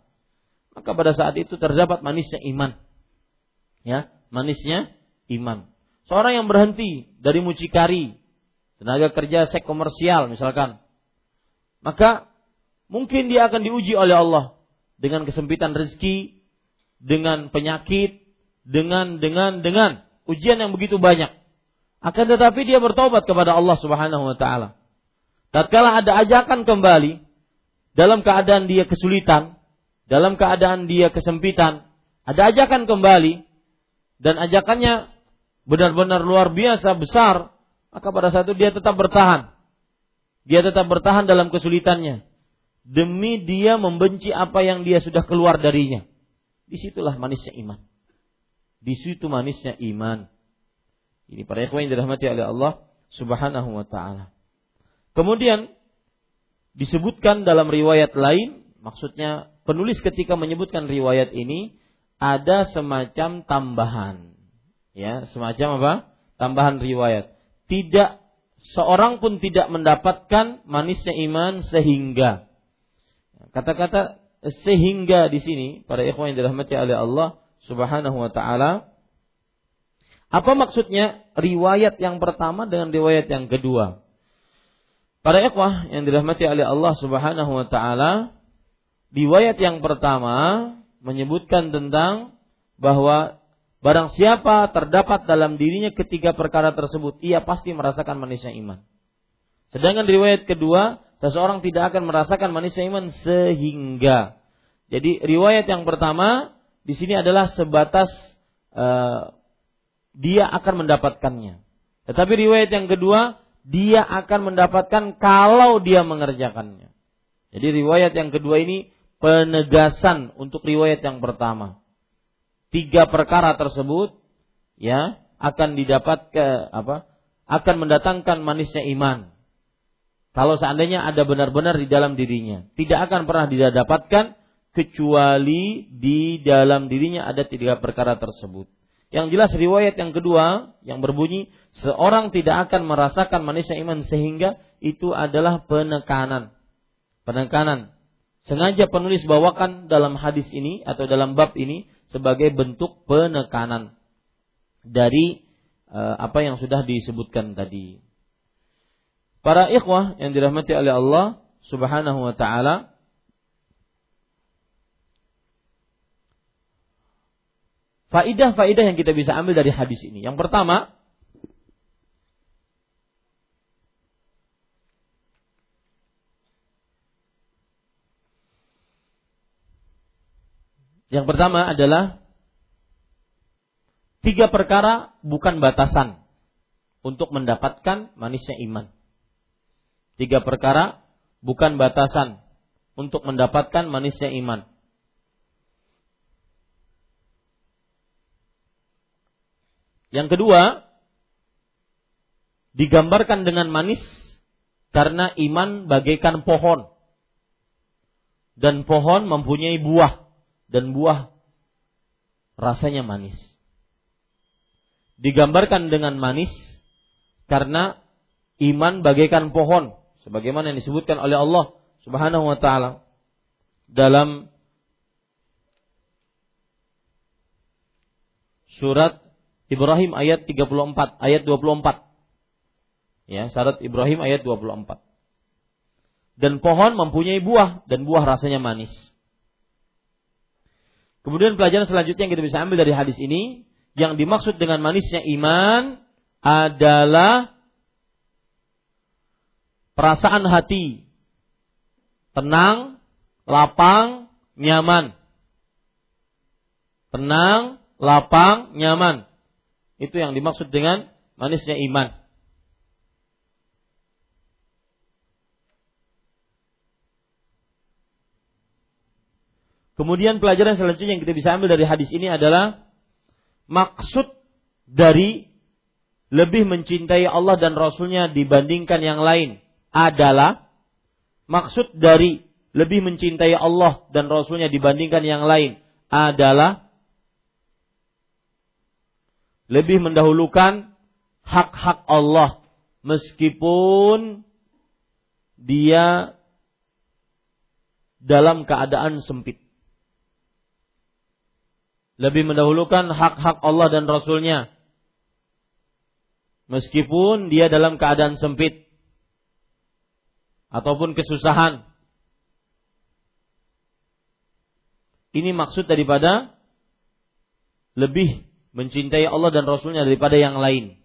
Maka pada saat itu terdapat manisnya iman. Ya, manisnya iman. Seorang yang berhenti dari mucikari, tenaga kerja seks komersial misalkan, maka mungkin dia akan diuji oleh Allah dengan kesempitan rezeki, dengan penyakit, dengan dengan dengan ujian yang begitu banyak. Akan tetapi dia bertobat kepada Allah Subhanahu wa taala. Tatkala ada ajakan kembali dalam keadaan dia kesulitan, dalam keadaan dia kesempitan, ada ajakan kembali dan ajakannya benar-benar luar biasa besar maka pada saat itu dia tetap bertahan. Dia tetap bertahan dalam kesulitannya. Demi dia membenci apa yang dia sudah keluar darinya. Di situlah manisnya iman. Di situ manisnya iman. Ini para ikhwan yang dirahmati oleh Allah Subhanahu wa taala. Kemudian disebutkan dalam riwayat lain, maksudnya penulis ketika menyebutkan riwayat ini ada semacam tambahan. Ya, semacam apa? Tambahan riwayat tidak seorang pun tidak mendapatkan manisnya iman sehingga kata-kata sehingga di sini para ikhwan yang dirahmati oleh Allah Subhanahu wa taala apa maksudnya riwayat yang pertama dengan riwayat yang kedua para ikhwah yang dirahmati oleh Allah Subhanahu wa taala riwayat yang pertama menyebutkan tentang bahwa Barang siapa terdapat dalam dirinya ketiga perkara tersebut, ia pasti merasakan manisnya iman. Sedangkan riwayat kedua, seseorang tidak akan merasakan manisnya iman sehingga. Jadi riwayat yang pertama di sini adalah sebatas uh, dia akan mendapatkannya. Tetapi riwayat yang kedua, dia akan mendapatkan kalau dia mengerjakannya. Jadi riwayat yang kedua ini penegasan untuk riwayat yang pertama tiga perkara tersebut ya akan didapat ke apa? akan mendatangkan manisnya iman. Kalau seandainya ada benar-benar di dalam dirinya, tidak akan pernah didapatkan kecuali di dalam dirinya ada tiga perkara tersebut. Yang jelas riwayat yang kedua yang berbunyi seorang tidak akan merasakan manisnya iman sehingga itu adalah penekanan. Penekanan. Sengaja penulis bawakan dalam hadis ini atau dalam bab ini sebagai bentuk penekanan dari uh, apa yang sudah disebutkan tadi. Para ikhwah yang dirahmati oleh Allah Subhanahu wa taala Faidah-faidah yang kita bisa ambil dari hadis ini. Yang pertama, Yang pertama adalah tiga perkara bukan batasan untuk mendapatkan manisnya iman. Tiga perkara bukan batasan untuk mendapatkan manisnya iman. Yang kedua, digambarkan dengan manis karena iman bagaikan pohon. Dan pohon mempunyai buah dan buah rasanya manis. Digambarkan dengan manis karena iman bagaikan pohon sebagaimana yang disebutkan oleh Allah Subhanahu wa taala dalam surat Ibrahim ayat 34 ayat 24 ya syarat Ibrahim ayat 24 dan pohon mempunyai buah dan buah rasanya manis. Kemudian pelajaran selanjutnya yang kita bisa ambil dari hadis ini, yang dimaksud dengan manisnya iman adalah perasaan hati tenang, lapang, nyaman. Tenang, lapang, nyaman. Itu yang dimaksud dengan manisnya iman. Kemudian pelajaran selanjutnya yang kita bisa ambil dari hadis ini adalah maksud dari lebih mencintai Allah dan Rasulnya dibandingkan yang lain adalah maksud dari lebih mencintai Allah dan Rasulnya dibandingkan yang lain adalah lebih mendahulukan hak-hak Allah meskipun dia dalam keadaan sempit lebih mendahulukan hak-hak Allah dan Rasulnya. Meskipun dia dalam keadaan sempit. Ataupun kesusahan. Ini maksud daripada lebih mencintai Allah dan Rasulnya daripada yang lain.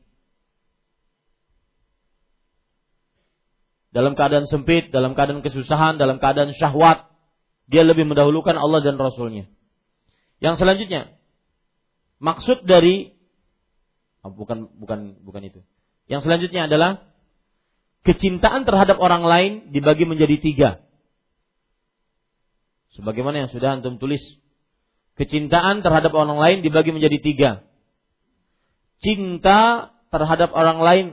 Dalam keadaan sempit, dalam keadaan kesusahan, dalam keadaan syahwat, dia lebih mendahulukan Allah dan Rasulnya. Yang selanjutnya, maksud dari oh, bukan bukan bukan itu. Yang selanjutnya adalah kecintaan terhadap orang lain dibagi menjadi tiga. Sebagaimana yang sudah antum tulis, kecintaan terhadap orang lain dibagi menjadi tiga. Cinta terhadap orang lain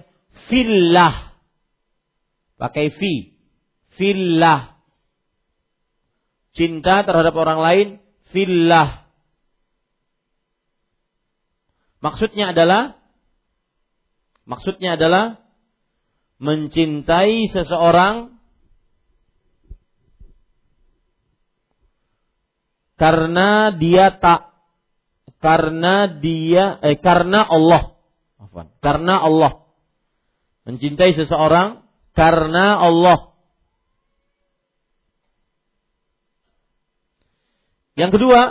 fillah. Pakai fi. Fillah. Cinta terhadap orang lain fillah. Maksudnya adalah maksudnya adalah mencintai seseorang karena dia tak karena dia eh karena Allah. Karena Allah. Mencintai seseorang karena Allah. Yang kedua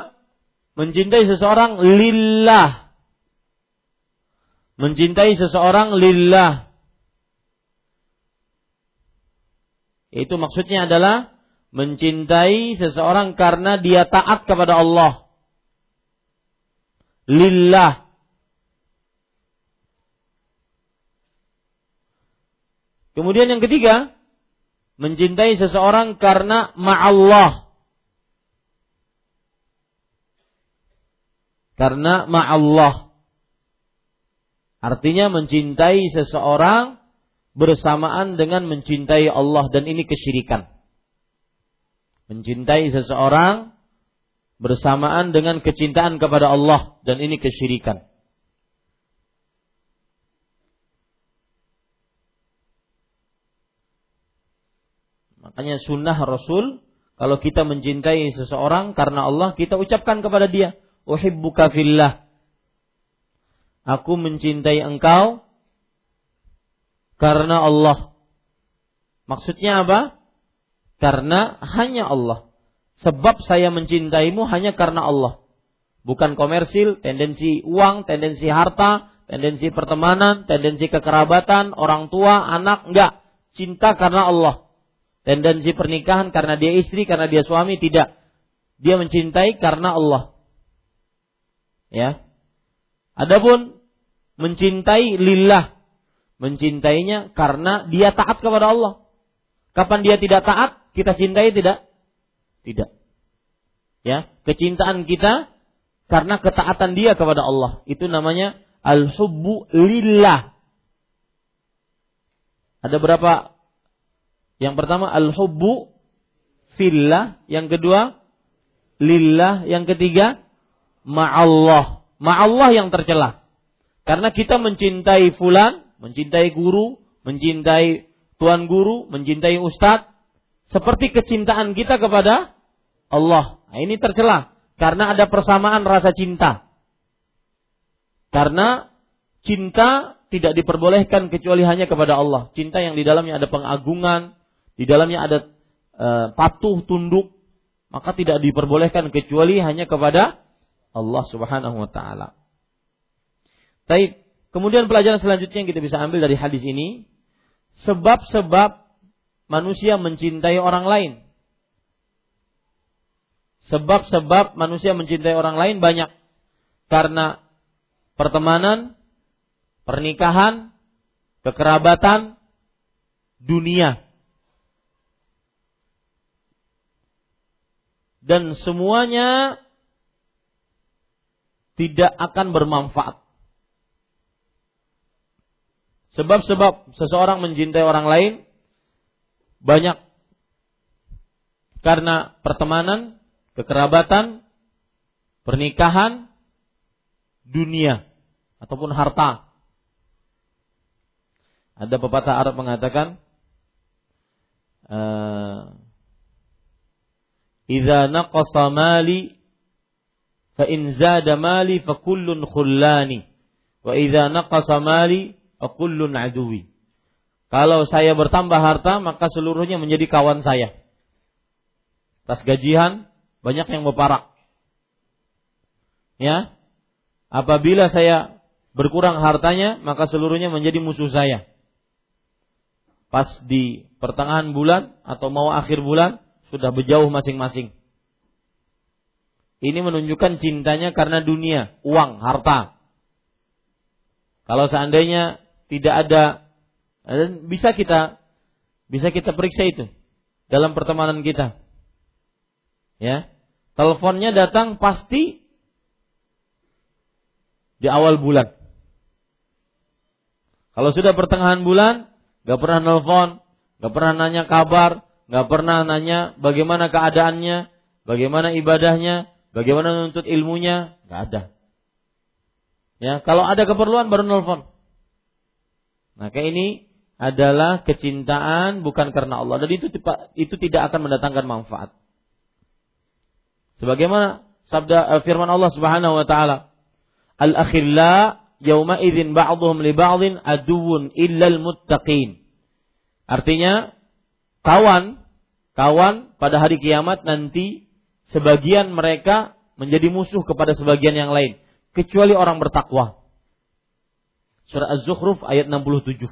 mencintai seseorang lillah. Mencintai seseorang lillah. Itu maksudnya adalah mencintai seseorang karena dia taat kepada Allah. Lillah. Kemudian yang ketiga, mencintai seseorang karena ma'allah. Karena ma'allah. Artinya mencintai seseorang bersamaan dengan mencintai Allah dan ini kesyirikan. Mencintai seseorang bersamaan dengan kecintaan kepada Allah dan ini kesyirikan. Makanya sunnah Rasul kalau kita mencintai seseorang karena Allah kita ucapkan kepada dia uhibbuka fillah. Aku mencintai engkau karena Allah. Maksudnya apa? Karena hanya Allah. Sebab saya mencintaimu hanya karena Allah. Bukan komersil, tendensi uang, tendensi harta, tendensi pertemanan, tendensi kekerabatan, orang tua, anak, enggak. Cinta karena Allah. Tendensi pernikahan karena dia istri, karena dia suami, tidak. Dia mencintai karena Allah. Ya. Adapun mencintai lillah, mencintainya karena dia taat kepada Allah. Kapan dia tidak taat, kita cintai tidak? Tidak. Ya, kecintaan kita karena ketaatan dia kepada Allah. Itu namanya al-hubbu lillah. Ada berapa? Yang pertama al-hubbu fillah, yang kedua lillah, yang ketiga ma'allah. Ma'allah yang tercela. Karena kita mencintai fulan, mencintai guru, mencintai tuan guru, mencintai ustadz, seperti kecintaan kita kepada Allah. Nah, ini tercela karena ada persamaan rasa cinta. Karena cinta tidak diperbolehkan kecuali hanya kepada Allah. Cinta yang di dalamnya ada pengagungan, di dalamnya ada e, patuh tunduk, maka tidak diperbolehkan kecuali hanya kepada Allah Subhanahu wa taala. Baik, kemudian pelajaran selanjutnya yang kita bisa ambil dari hadis ini, sebab-sebab manusia mencintai orang lain. Sebab-sebab manusia mencintai orang lain banyak karena pertemanan, pernikahan, kekerabatan, dunia. Dan semuanya tidak akan bermanfaat. Sebab-sebab seseorang mencintai orang lain banyak karena pertemanan, kekerabatan, pernikahan, dunia ataupun harta. Ada pepatah Arab mengatakan, eh, "Idza naqasa mali fa in zada mali fa kullun khullani wa idza naqasa mali kullun aduwi. Kalau saya bertambah harta maka seluruhnya menjadi kawan saya. Tas gajian banyak yang berparak. Ya. Apabila saya berkurang hartanya maka seluruhnya menjadi musuh saya. Pas di pertengahan bulan atau mau akhir bulan sudah berjauh masing-masing. Ini menunjukkan cintanya karena dunia, uang, harta. Kalau seandainya tidak ada bisa kita bisa kita periksa itu dalam pertemanan kita. Ya. Teleponnya datang pasti di awal bulan. Kalau sudah pertengahan bulan, gak pernah nelfon, gak pernah nanya kabar, gak pernah nanya bagaimana keadaannya, bagaimana ibadahnya, Bagaimana menuntut ilmunya? Gak ada. Ya, kalau ada keperluan baru nelfon. Maka ini adalah kecintaan bukan karena Allah dan itu itu tidak akan mendatangkan manfaat. Sebagaimana sabda uh, firman Allah Subhanahu wa taala, "Al-akhilla yauma idzin ba'dhum li ba'dhin aduwwun illal muttaqin." Artinya kawan kawan pada hari kiamat nanti sebagian mereka menjadi musuh kepada sebagian yang lain, kecuali orang bertakwa. Surah Az-Zukhruf ayat 67.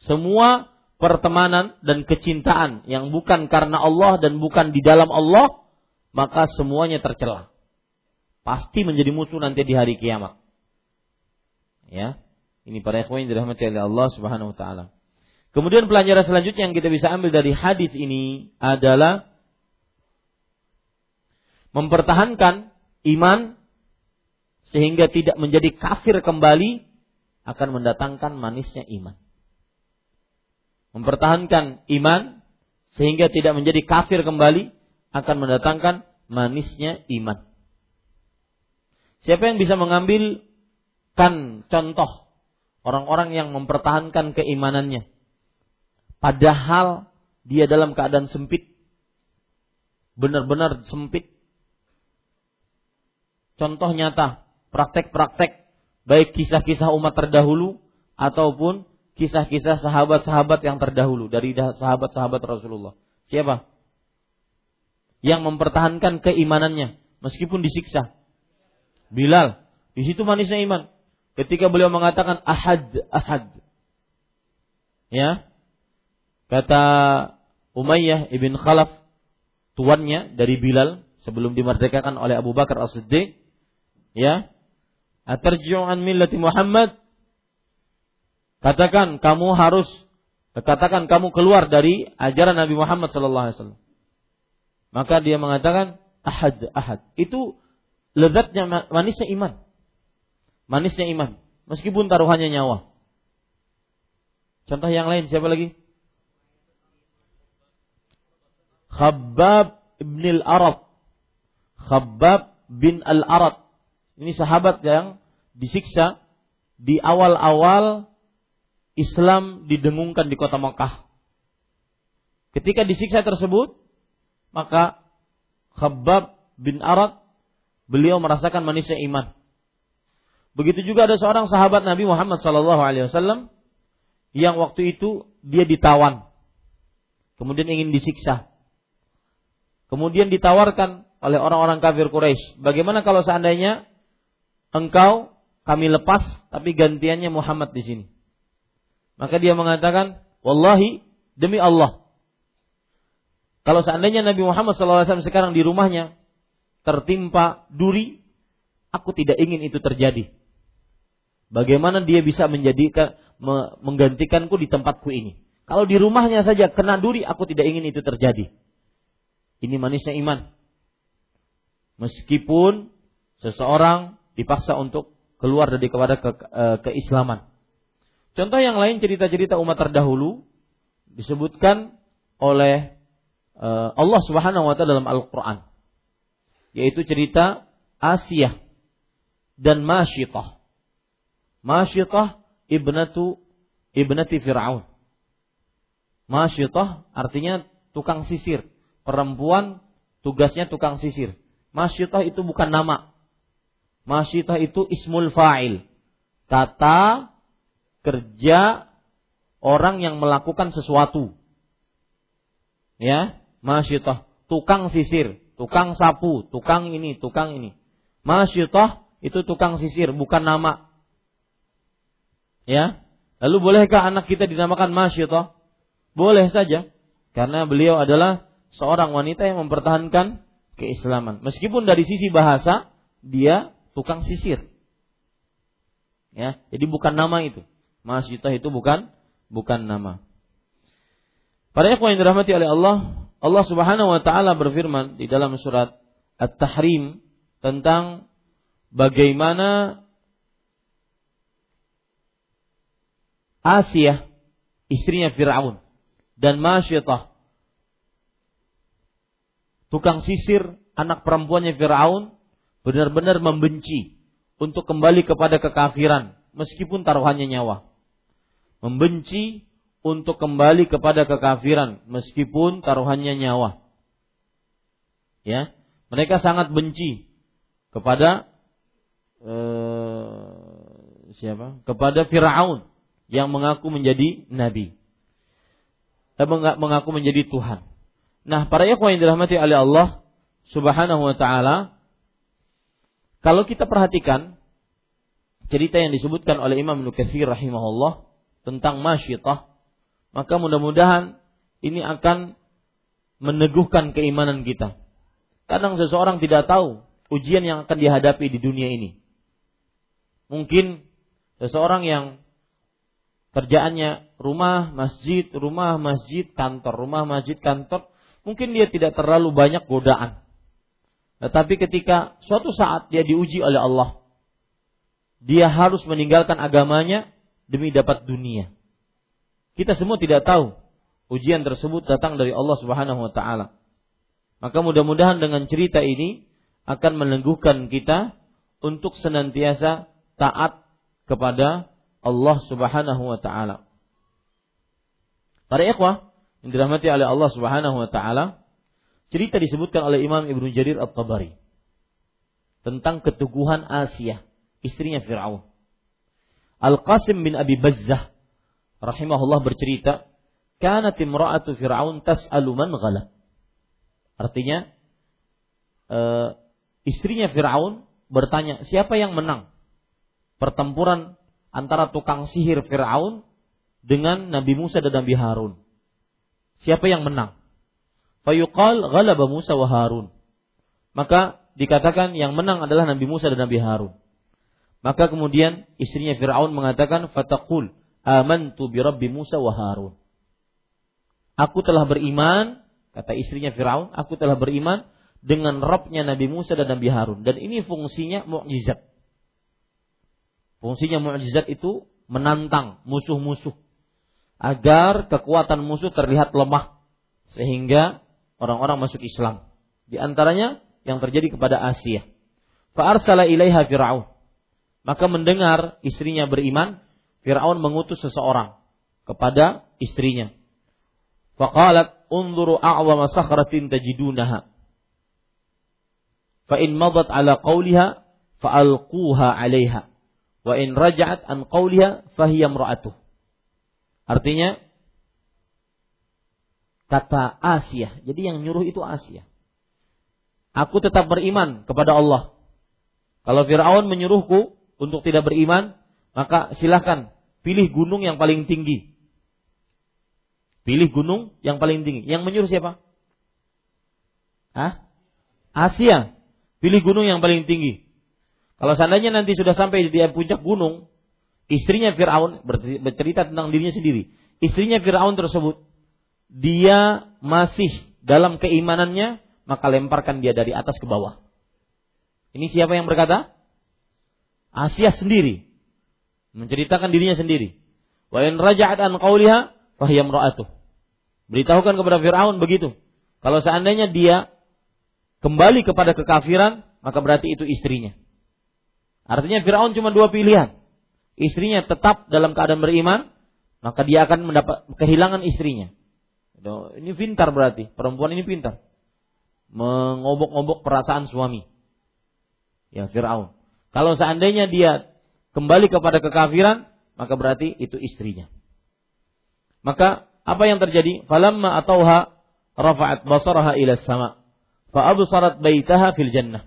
Semua pertemanan dan kecintaan yang bukan karena Allah dan bukan di dalam Allah, maka semuanya tercela. Pasti menjadi musuh nanti di hari kiamat. Ya. Ini para ikhwan yang dirahmati oleh Allah Subhanahu wa taala. Kemudian pelajaran selanjutnya yang kita bisa ambil dari hadis ini adalah mempertahankan iman sehingga tidak menjadi kafir kembali akan mendatangkan manisnya iman. Mempertahankan iman sehingga tidak menjadi kafir kembali akan mendatangkan manisnya iman. Siapa yang bisa mengambil kan contoh orang-orang yang mempertahankan keimanannya padahal dia dalam keadaan sempit benar-benar sempit contoh nyata, praktek-praktek baik kisah-kisah umat terdahulu ataupun kisah-kisah sahabat-sahabat yang terdahulu dari sahabat-sahabat Rasulullah. Siapa? Yang mempertahankan keimanannya meskipun disiksa. Bilal. Di situ manisnya iman. Ketika beliau mengatakan ahad, ahad. Ya. Kata Umayyah ibn Khalaf, tuannya dari Bilal sebelum dimerdekakan oleh Abu Bakar As-Siddiq, Ya. Atarji'u Muhammad? Katakan kamu harus katakan kamu keluar dari ajaran Nabi Muhammad wasallam. Maka dia mengatakan ahad ahad. Itu lezatnya manisnya iman. Manisnya iman meskipun taruhannya nyawa. Contoh yang lain siapa lagi? Khabbab ibn al-Arab. Khabbab bin al-Arab ini sahabat yang disiksa di awal-awal Islam didengungkan di kota Mekah. Ketika disiksa tersebut, maka Khabbab bin Arad beliau merasakan manisnya iman. Begitu juga ada seorang sahabat Nabi Muhammad wasallam yang waktu itu dia ditawan. Kemudian ingin disiksa. Kemudian ditawarkan oleh orang-orang kafir Quraisy, bagaimana kalau seandainya engkau kami lepas tapi gantiannya Muhammad di sini. Maka dia mengatakan, "Wallahi demi Allah, kalau seandainya Nabi Muhammad SAW sekarang di rumahnya tertimpa duri, aku tidak ingin itu terjadi. Bagaimana dia bisa menjadikan menggantikanku di tempatku ini? Kalau di rumahnya saja kena duri, aku tidak ingin itu terjadi. Ini manisnya iman. Meskipun seseorang dipaksa untuk keluar dari kepada ke, e, keislaman. Contoh yang lain cerita-cerita umat terdahulu disebutkan oleh e, Allah Subhanahu wa taala dalam Al-Qur'an. Yaitu cerita Asia dan Masyitah. Masyitah ibnatu ibnati Fir'aun. Masyitah artinya tukang sisir. Perempuan tugasnya tukang sisir. Masyitah itu bukan nama, Masyitah itu ismul fa'il. Kata kerja orang yang melakukan sesuatu. Ya, masyitah, tukang sisir, tukang sapu, tukang ini, tukang ini. Masyitah itu tukang sisir, bukan nama. Ya. Lalu bolehkah anak kita dinamakan masyitah? Boleh saja. Karena beliau adalah seorang wanita yang mempertahankan keislaman. Meskipun dari sisi bahasa dia tukang sisir. Ya, jadi bukan nama itu. Masyitah itu bukan bukan nama. Para ikhwan yang dirahmati oleh Allah, Allah Subhanahu wa taala berfirman di dalam surat At-Tahrim tentang bagaimana Asia istrinya Firaun dan Masyitah tukang sisir anak perempuannya Firaun benar-benar membenci untuk kembali kepada kekafiran meskipun taruhannya nyawa. Membenci untuk kembali kepada kekafiran meskipun taruhannya nyawa. Ya, mereka sangat benci kepada uh, siapa? Kepada Firaun yang mengaku menjadi nabi. Eh, mengaku menjadi Tuhan. Nah, para ikhwan yang dirahmati oleh Allah Subhanahu wa taala, kalau kita perhatikan cerita yang disebutkan oleh Imam Nukathir rahimahullah tentang masyitah, maka mudah-mudahan ini akan meneguhkan keimanan kita. Kadang seseorang tidak tahu ujian yang akan dihadapi di dunia ini. Mungkin seseorang yang kerjaannya rumah, masjid, rumah, masjid, kantor, rumah, masjid, kantor, mungkin dia tidak terlalu banyak godaan. Tetapi ketika suatu saat dia diuji oleh Allah, dia harus meninggalkan agamanya demi dapat dunia. Kita semua tidak tahu ujian tersebut datang dari Allah Subhanahu wa taala. Maka mudah-mudahan dengan cerita ini akan meneguhkan kita untuk senantiasa taat kepada Allah Subhanahu wa taala. Para ikhwah yang dirahmati oleh Allah Subhanahu wa taala, cerita disebutkan oleh Imam Ibnu Jarir At-Tabari tentang keteguhan Asia, istrinya Firaun. Al-Qasim bin Abi Bazzah rahimahullah bercerita, "Kanat imra'atu Fir'aun tas'alu man ghalab." Artinya uh, istrinya Fir'aun bertanya, "Siapa yang menang?" Pertempuran antara tukang sihir Fir'aun dengan Nabi Musa dan Nabi Harun. Siapa yang menang? Fayuqal ghalaba Musa wa Harun. Maka dikatakan yang menang adalah Nabi Musa dan Nabi Harun. Maka kemudian istrinya Fir'aun mengatakan, Fataqul amantu bi Rabbi Musa wa Harun. Aku telah beriman, kata istrinya Fir'aun, aku telah beriman dengan Rabbnya Nabi Musa dan Nabi Harun. Dan ini fungsinya mukjizat. Fungsinya mukjizat itu menantang musuh-musuh agar kekuatan musuh terlihat lemah sehingga orang-orang masuk Islam. Di antaranya yang terjadi kepada Asia. Fa'arsala ilaiha Fir'aun. Maka mendengar istrinya beriman, Fir'aun mengutus seseorang kepada istrinya. Faqalat unzuru a'wama sakhratin tajidunaha. Fa in madat ala qawliha fa'alquha 'alaiha. Wa in raja'at an qawliha fahiya imra'atuh. Artinya kata Asia. Jadi yang nyuruh itu Asia. Aku tetap beriman kepada Allah. Kalau Firaun menyuruhku untuk tidak beriman, maka silahkan pilih gunung yang paling tinggi. Pilih gunung yang paling tinggi. Yang menyuruh siapa? Hah? Asia. Pilih gunung yang paling tinggi. Kalau seandainya nanti sudah sampai di puncak gunung, istrinya Fir'aun bercerita tentang dirinya sendiri. Istrinya Fir'aun tersebut, dia masih dalam keimanannya, maka lemparkan dia dari atas ke bawah. Ini siapa yang berkata? Asia sendiri menceritakan dirinya sendiri. Wa in raja'at an qawliha fahiya imra'atuh. Beritahukan kepada Firaun begitu. Kalau seandainya dia kembali kepada kekafiran, maka berarti itu istrinya. Artinya Firaun cuma dua pilihan. Istrinya tetap dalam keadaan beriman, maka dia akan mendapat kehilangan istrinya. Ini pintar berarti, perempuan ini pintar. Mengobok-obok perasaan suami. Ya Firaun. Kalau seandainya dia kembali kepada kekafiran, maka berarti itu istrinya. Maka apa yang terjadi? Falamma atauha rafa'at basaraha ila sama. Fa absarat baitaha fil jannah.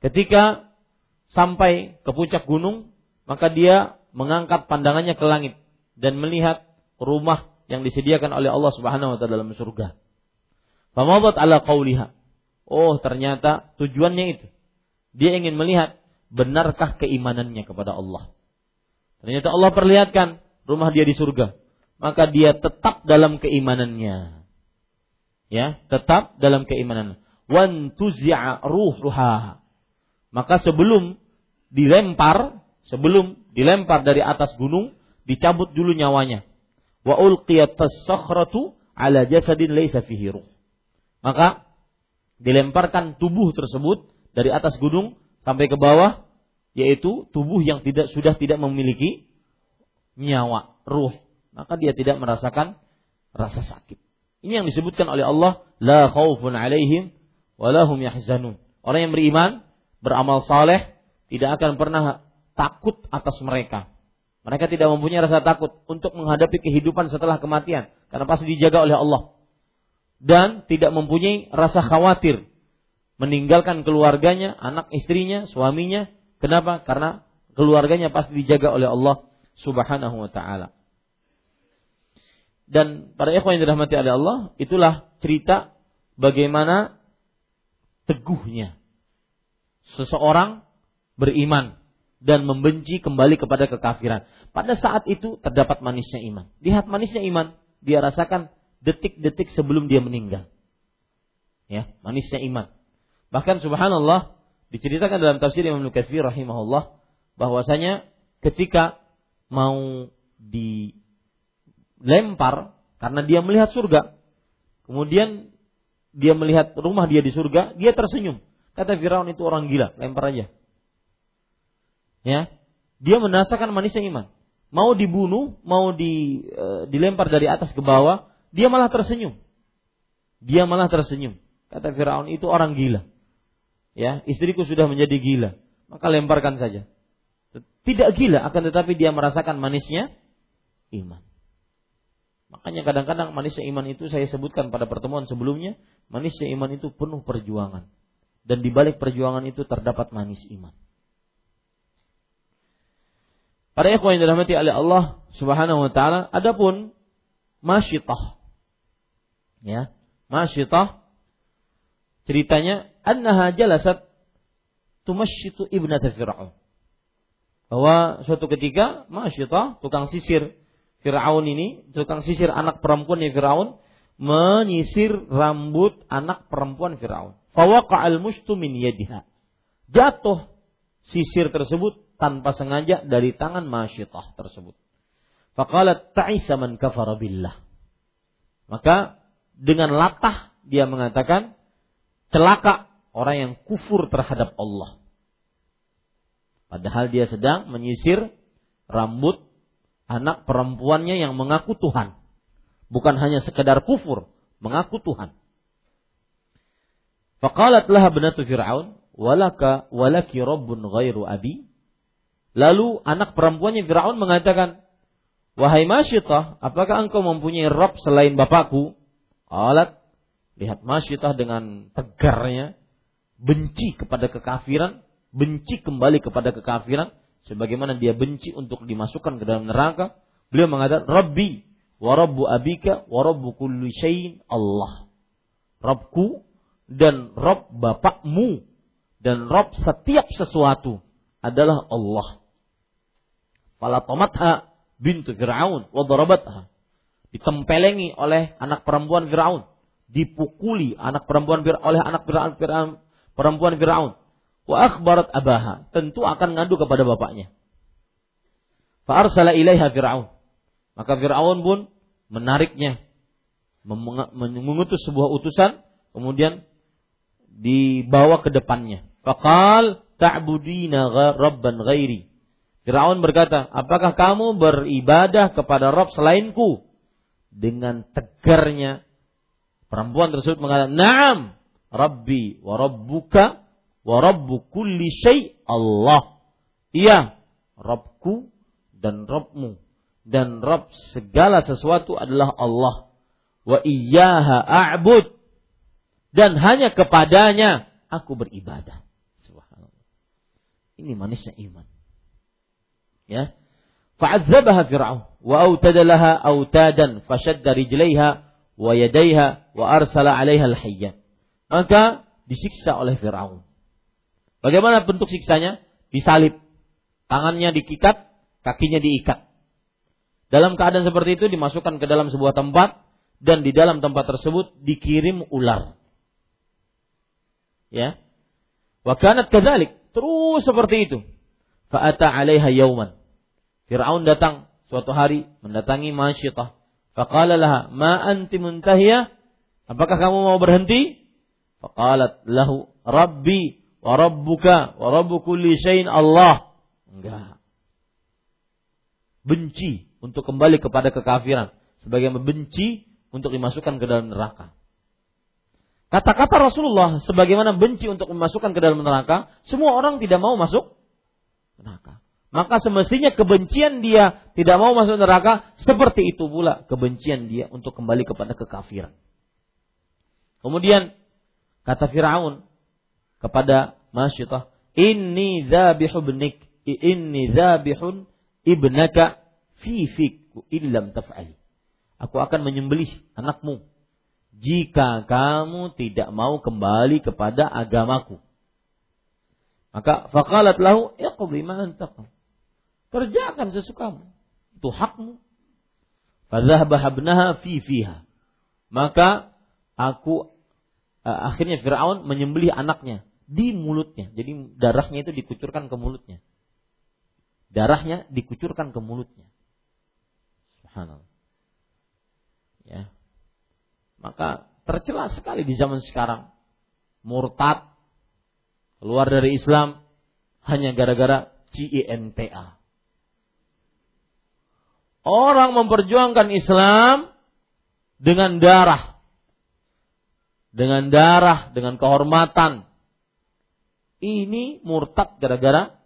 Ketika sampai ke puncak gunung, maka dia mengangkat pandangannya ke langit dan melihat rumah yang disediakan oleh Allah Subhanahu wa taala dalam surga. Famadat ala qauliha. Oh, ternyata tujuannya itu. Dia ingin melihat benarkah keimanannya kepada Allah. Ternyata Allah perlihatkan rumah dia di surga. Maka dia tetap dalam keimanannya. Ya, tetap dalam keimanan. Wan tuzi'a ruhuha. Maka sebelum dilempar, sebelum dilempar dari atas gunung, dicabut dulu nyawanya. Wa ulqiyat as-sakhratu ala jasadin laysa fihi ruh. Maka dilemparkan tubuh tersebut dari atas gunung sampai ke bawah yaitu tubuh yang tidak sudah tidak memiliki nyawa, ruh, maka dia tidak merasakan rasa sakit. Ini yang disebutkan oleh Allah, la khaufun alaihim wa lahum yahzanun. Orang yang beriman, beramal saleh, tidak akan pernah takut atas mereka. Mereka tidak mempunyai rasa takut untuk menghadapi kehidupan setelah kematian karena pasti dijaga oleh Allah. Dan tidak mempunyai rasa khawatir meninggalkan keluarganya, anak istrinya, suaminya. Kenapa? Karena keluarganya pasti dijaga oleh Allah Subhanahu wa taala. Dan para ikhwan yang dirahmati oleh Allah, itulah cerita bagaimana teguhnya seseorang beriman dan membenci kembali kepada kekafiran. Pada saat itu terdapat manisnya iman. Lihat manisnya iman, dia rasakan detik-detik sebelum dia meninggal. Ya, manisnya iman. Bahkan subhanallah diceritakan dalam tafsir Imam Nukatsir rahimahullah bahwasanya ketika mau dilempar karena dia melihat surga. Kemudian dia melihat rumah dia di surga, dia tersenyum. Kata Firaun itu orang gila, lempar aja ya. Dia merasakan manisnya iman. Mau dibunuh mau di, e, dilempar dari atas ke bawah dia malah tersenyum. Dia malah tersenyum. Kata Firaun itu orang gila. Ya istriku sudah menjadi gila. Maka lemparkan saja. Tidak gila akan tetapi dia merasakan manisnya iman. Makanya kadang-kadang manisnya iman itu saya sebutkan pada pertemuan sebelumnya manisnya iman itu penuh perjuangan. Dan di balik perjuangan itu terdapat manis iman Para ikhwan yang dirahmati oleh Allah Subhanahu wa taala, adapun masyitah. Ya, masyitah ceritanya annaha jalasat tumasyitu ibnata Fir'aun. Bahwa suatu ketika masyitah tukang sisir Fir'aun ini, tukang sisir anak perempuannya Fir'aun menyisir rambut anak perempuan Fir'aun. Fawaqa'al min yadiha. Jatuh sisir tersebut tanpa sengaja dari tangan masyitah tersebut. Faqalat ta'isa man kafara billah. Maka dengan latah dia mengatakan celaka orang yang kufur terhadap Allah. Padahal dia sedang menyisir rambut anak perempuannya yang mengaku Tuhan. Bukan hanya sekedar kufur, mengaku Tuhan. Faqalat laha benatu Fir'aun, walaka walaki rabbun ghairu abi Lalu anak perempuannya Firaun mengatakan, Wahai Masyitah, apakah engkau mempunyai Rob selain bapakku? Alat, lihat Masyitah dengan tegarnya, benci kepada kekafiran, benci kembali kepada kekafiran, sebagaimana dia benci untuk dimasukkan ke dalam neraka. Beliau mengatakan, Rabbi, wa Rabbu abika, wa Rabbu kulli syai'in Allah. Robku dan Rob bapakmu dan Rob setiap sesuatu adalah Allah. Falatomatha bintu Fir'aun wa darabatha. Ditempelengi oleh anak perempuan Fir'aun. Dipukuli anak perempuan oleh anak Fir'aun, perempuan Fir'aun. Wa akhbarat abaha. Tentu akan ngadu kepada bapaknya. Fa'arsala ilaiha Fir'aun. Maka Fir'aun pun menariknya. Mengutus sebuah utusan. Kemudian dibawa ke depannya. Faqal ta'budina rabban ghairi. Firaun berkata, apakah kamu beribadah kepada Rob selainku? Dengan tegarnya perempuan tersebut mengatakan, Naam, Rabbi wa Rabbuka wa Rabbu kulli syai' Allah. Iya, Robku dan Robmu dan Rob segala sesuatu adalah Allah. Wa iyyaha a'bud dan hanya kepadanya aku beribadah. Subhanallah. Ini manisnya iman ya. Fa'adzabaha fir'aun. Wa autada laha autadan fashadda rijlaiha wa yadaiha wa arsala 'alaiha al-hayya maka disiksa oleh Firaun. Bagaimana bentuk siksanya? Disalib. Tangannya dikikat kakinya diikat. Dalam keadaan seperti itu dimasukkan ke dalam sebuah tempat dan di dalam tempat tersebut dikirim ular. Ya. Wa kanat kadzalik. Terus seperti itu Fa'ata 'alaiha yauman. Fir'aun datang suatu hari mendatangi Masyitah. Faqala laha, "Ma anti muntahiyah?" Apakah kamu mau berhenti? Faqalat lahu, "Rabbi wa rabbuka wa rabbu kulli syai'in Allah." Enggak. Benci untuk kembali kepada kekafiran, sebagai benci untuk dimasukkan ke dalam neraka. Kata-kata Rasulullah sebagaimana benci untuk memasukkan ke dalam neraka, semua orang tidak mau masuk neraka. Maka semestinya kebencian dia tidak mau masuk neraka, seperti itu pula kebencian dia untuk kembali kepada kekafiran. Kemudian kata Firaun kepada Masyitah, "Inni dzabihu ibnik inni dzabihun ibnaka fi fikku illam taf'ali. Aku akan menyembelih anakmu jika kamu tidak mau kembali kepada agamaku. Maka faqalat lahu iqdi ma antaqam. Kerjakan sesukamu. Itu hakmu. Fadhahaba habnaha fi fiha. Maka aku uh, akhirnya Firaun menyembelih anaknya di mulutnya. Jadi darahnya itu dikucurkan ke mulutnya. Darahnya dikucurkan ke mulutnya. Subhanallah. Ya. Maka tercela sekali di zaman sekarang. Murtad keluar dari Islam hanya gara-gara CINTA. Orang memperjuangkan Islam dengan darah. Dengan darah, dengan kehormatan. Ini murtad gara-gara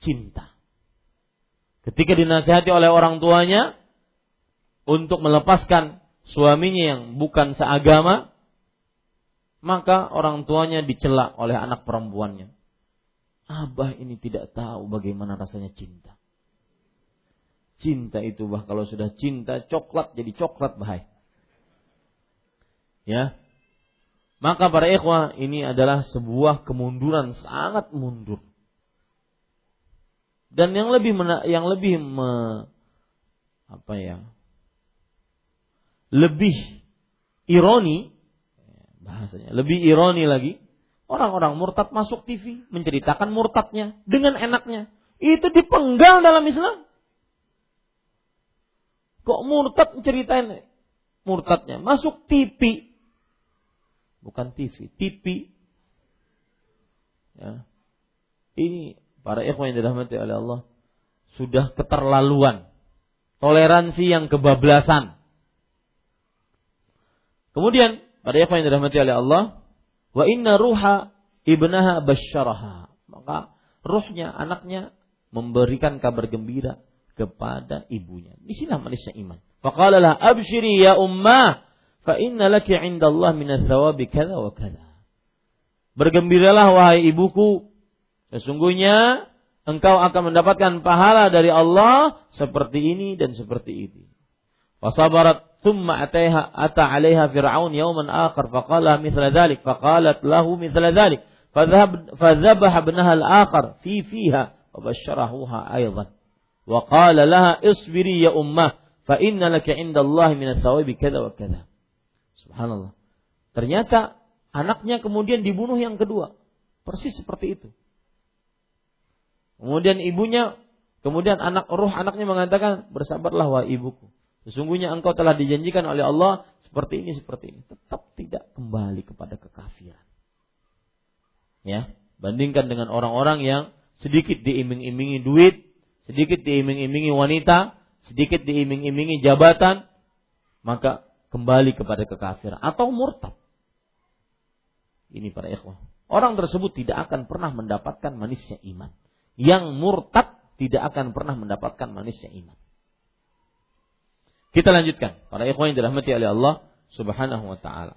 cinta. Ketika dinasihati oleh orang tuanya untuk melepaskan suaminya yang bukan seagama, maka orang tuanya dicela oleh anak perempuannya. Abah ini tidak tahu bagaimana rasanya cinta. Cinta itu bah kalau sudah cinta coklat jadi coklat bahaya. Ya. Maka para ikhwah ini adalah sebuah kemunduran sangat mundur. Dan yang lebih mena, yang lebih me, apa ya? Lebih ironi bahasanya. Lebih ironi lagi, orang-orang murtad masuk TV menceritakan murtadnya dengan enaknya. Itu dipenggal dalam Islam. Kok murtad ceritain murtadnya? Masuk TV. Bukan TV, TV. Ya. Ini para ikhwan yang dirahmati oleh Allah sudah keterlaluan. Toleransi yang kebablasan. Kemudian pada apa yang dirahmati oleh Allah, wa inna ruha ibnaha basyaraha. Maka ruhnya, anaknya memberikan kabar gembira kepada ibunya. Di sini manisnya iman. Faqala lah abshiri ya ummah fa inna laki 'inda Allah thawabi kadza wa kadza. Bergembiralah wahai ibuku, sesungguhnya engkau akan mendapatkan pahala dari Allah seperti ini dan seperti ini. Wasabarat ثم أتيها أتى عليها فرعون يوما آخر فقال مثل ذلك فقالت له مثل ذلك فذهب فذبح ابنها الآخر في فيها وبشرهوها أيضا وقال لها اصبري يا أمة فإن لك عند الله من الثواب كذا وكذا سبحان الله ternyata anaknya kemudian dibunuh yang kedua persis seperti itu kemudian ibunya kemudian anak roh anaknya mengatakan bersabarlah wahai ibuku Sesungguhnya engkau telah dijanjikan oleh Allah seperti ini seperti ini. Tetap tidak kembali kepada kekafiran. Ya, bandingkan dengan orang-orang yang sedikit diiming-imingi duit, sedikit diiming-imingi wanita, sedikit diiming-imingi jabatan, maka kembali kepada kekafiran atau murtad. Ini para ikhwah. Orang tersebut tidak akan pernah mendapatkan manisnya iman. Yang murtad tidak akan pernah mendapatkan manisnya iman. Kita lanjutkan. Para ikhwan yang dirahmati oleh Allah Subhanahu wa taala.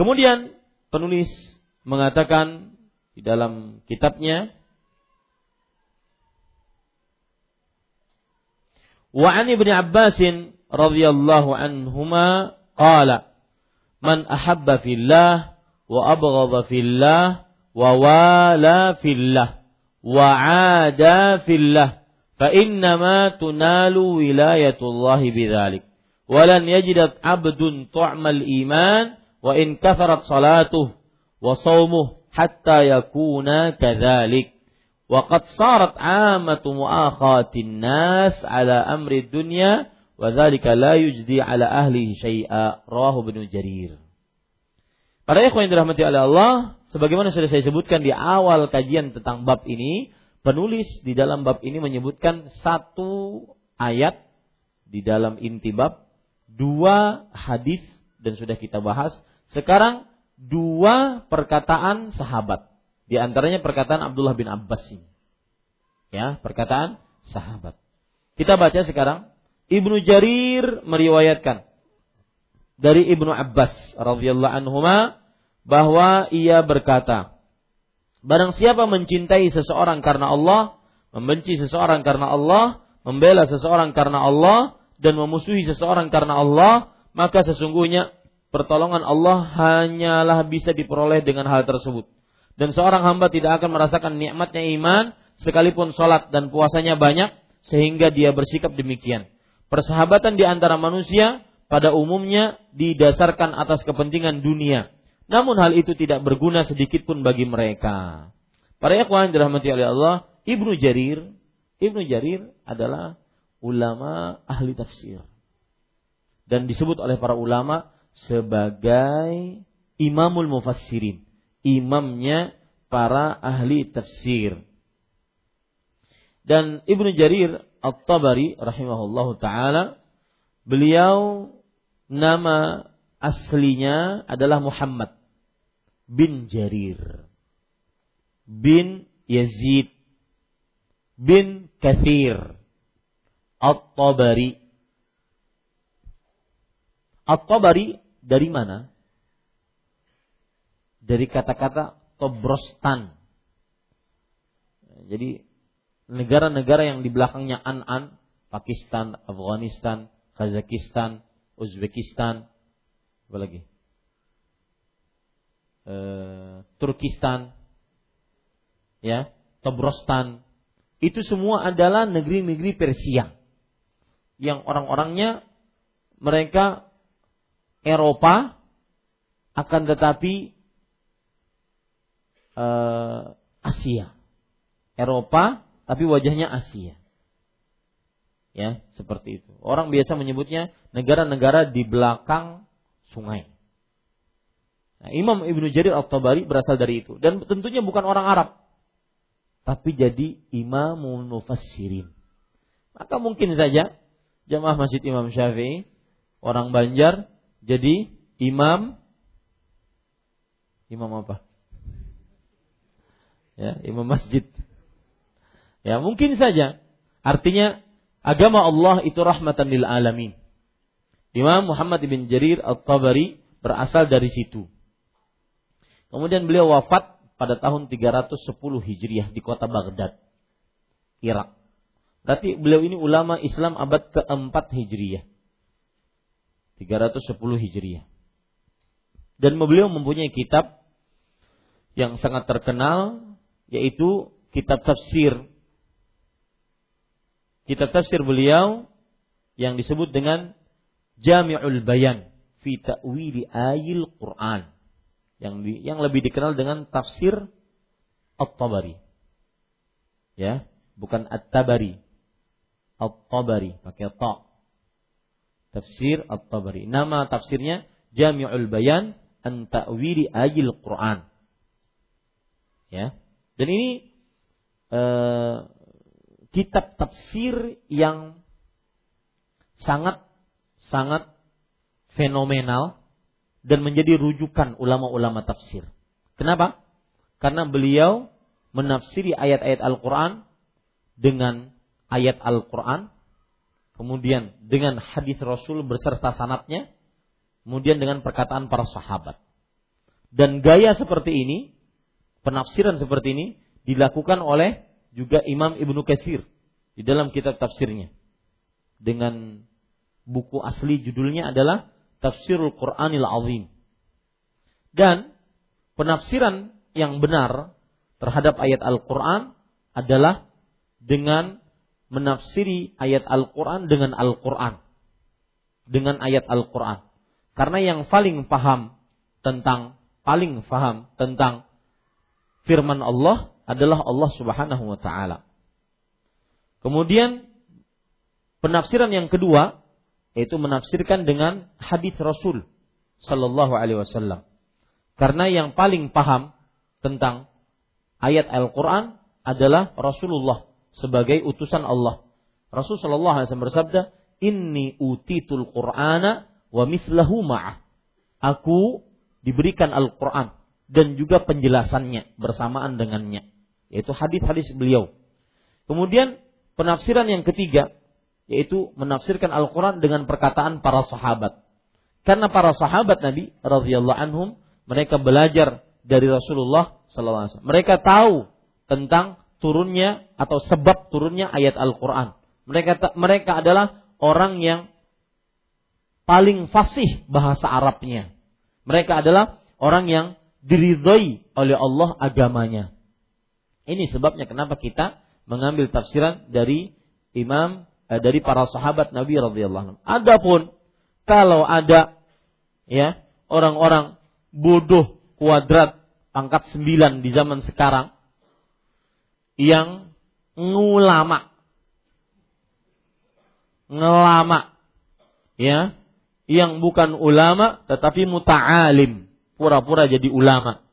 Kemudian penulis mengatakan di dalam kitabnya Wa an Ibnu Abbas radhiyallahu anhuma qala Man ahabba fillah wa abghadha fillah wa wala fillah wa ada fillah fa innama tunalu wilayatullahi bidzalik. Walan yajidat abdun tu'mal iman wa in kafarat salatuh wa saumuh hatta yakuna kadzalik. Wa qad sarat amatu muakhatin nas ala amri dunya wa dzalika la yujdi ala ahlihi syai'a. Rawahu ibnu jarir. Para ikhwan yang dirahmati oleh Allah, sebagaimana sudah saya sebutkan di awal kajian tentang bab ini, penulis di dalam bab ini menyebutkan satu ayat di dalam inti bab, dua hadis dan sudah kita bahas. Sekarang dua perkataan sahabat. Di antaranya perkataan Abdullah bin Abbas ini. Ya, perkataan sahabat. Kita baca sekarang Ibnu Jarir meriwayatkan dari Ibnu Abbas radhiyallahu anhuma bahwa ia berkata, Barang siapa mencintai seseorang karena Allah, Membenci seseorang karena Allah, membela seseorang karena Allah, dan memusuhi seseorang karena Allah, maka sesungguhnya pertolongan Allah hanyalah bisa diperoleh dengan hal tersebut. Dan seorang hamba tidak akan merasakan nikmatnya iman sekalipun sholat dan puasanya banyak sehingga dia bersikap demikian. Persahabatan di antara manusia pada umumnya didasarkan atas kepentingan dunia. Namun hal itu tidak berguna sedikit pun bagi mereka. Para ikhwan dirahmati oleh Allah, Ibnu Jarir, Ibnu Jarir adalah ulama ahli tafsir. Dan disebut oleh para ulama sebagai imamul mufassirin. Imamnya para ahli tafsir. Dan Ibnu Jarir At-Tabari rahimahullahu taala beliau nama aslinya adalah Muhammad bin Jarir bin Yazid bin Kathir At-Tabari At-Tabari dari mana? Dari kata-kata Tobrostan. Jadi negara-negara yang di belakangnya An-An, Pakistan, Afghanistan, Kazakhstan, Uzbekistan, apa lagi? E, Turkistan, ya, Tobrostan, itu semua adalah negeri-negeri Persia yang orang-orangnya mereka Eropa akan tetapi uh, Asia. Eropa tapi wajahnya Asia. Ya, seperti itu. Orang biasa menyebutnya negara-negara di belakang sungai. Nah, Imam Ibnu Jarir Al-Tabari berasal dari itu dan tentunya bukan orang Arab tapi jadi imam mufassirin. Maka mungkin saja jamaah Masjid Imam Syafi'i orang Banjar jadi imam imam apa? Ya, imam masjid. Ya, mungkin saja. Artinya agama Allah itu rahmatan lil alamin. Imam Muhammad bin Jarir Al-Tabari berasal dari situ. Kemudian beliau wafat pada tahun 310 Hijriah di kota Baghdad, Irak. Berarti beliau ini ulama Islam abad keempat Hijriah. 310 Hijriah. Dan beliau mempunyai kitab yang sangat terkenal yaitu kitab tafsir. Kitab tafsir beliau yang disebut dengan Jami'ul Bayan fi ta'wili ayil Quran yang di, yang lebih dikenal dengan tafsir At-Tabari. Ya, bukan At-Tabari. At-Tabari pakai ta. Tafsir At-Tabari. Nama tafsirnya Jami'ul Bayan an ta'wili ayil Quran. Ya. Dan ini eh, kitab tafsir yang sangat sangat fenomenal dan menjadi rujukan ulama-ulama tafsir. Kenapa? Karena beliau menafsiri ayat-ayat Al-Quran dengan ayat Al-Quran, kemudian dengan hadis Rasul beserta sanatnya, kemudian dengan perkataan para sahabat. Dan gaya seperti ini, penafsiran seperti ini, dilakukan oleh juga Imam Ibnu Katsir di dalam kitab tafsirnya. Dengan buku asli judulnya adalah tafsirul Qur'anil Azim. Dan penafsiran yang benar terhadap ayat Al-Qur'an adalah dengan menafsiri ayat Al-Qur'an dengan Al-Qur'an. Dengan ayat Al-Qur'an. Karena yang paling paham tentang paling paham tentang firman Allah adalah Allah Subhanahu wa taala. Kemudian penafsiran yang kedua yaitu menafsirkan dengan hadis Rasul sallallahu alaihi wasallam. Karena yang paling paham tentang ayat Al-Qur'an adalah Rasulullah sebagai utusan Allah. Rasul sallallahu alaihi wasallam bersabda, "Inni utitul Qur'ana wa mislahu ma'ah." Aku diberikan Al-Qur'an dan juga penjelasannya bersamaan dengannya, yaitu hadis-hadis beliau. Kemudian penafsiran yang ketiga yaitu menafsirkan Al-Quran dengan perkataan para sahabat. Karena para sahabat Nabi radhiyallahu anhum mereka belajar dari Rasulullah SAW. Mereka tahu tentang turunnya atau sebab turunnya ayat Al-Qur'an. Mereka mereka adalah orang yang paling fasih bahasa Arabnya. Mereka adalah orang yang diridhoi oleh Allah agamanya. Ini sebabnya kenapa kita mengambil tafsiran dari imam dari para sahabat Nabi radhiyallahu anhu. Adapun kalau ada ya orang-orang bodoh kuadrat pangkat sembilan di zaman sekarang yang ngulama ngelama ya yang bukan ulama tetapi muta'alim pura-pura jadi ulama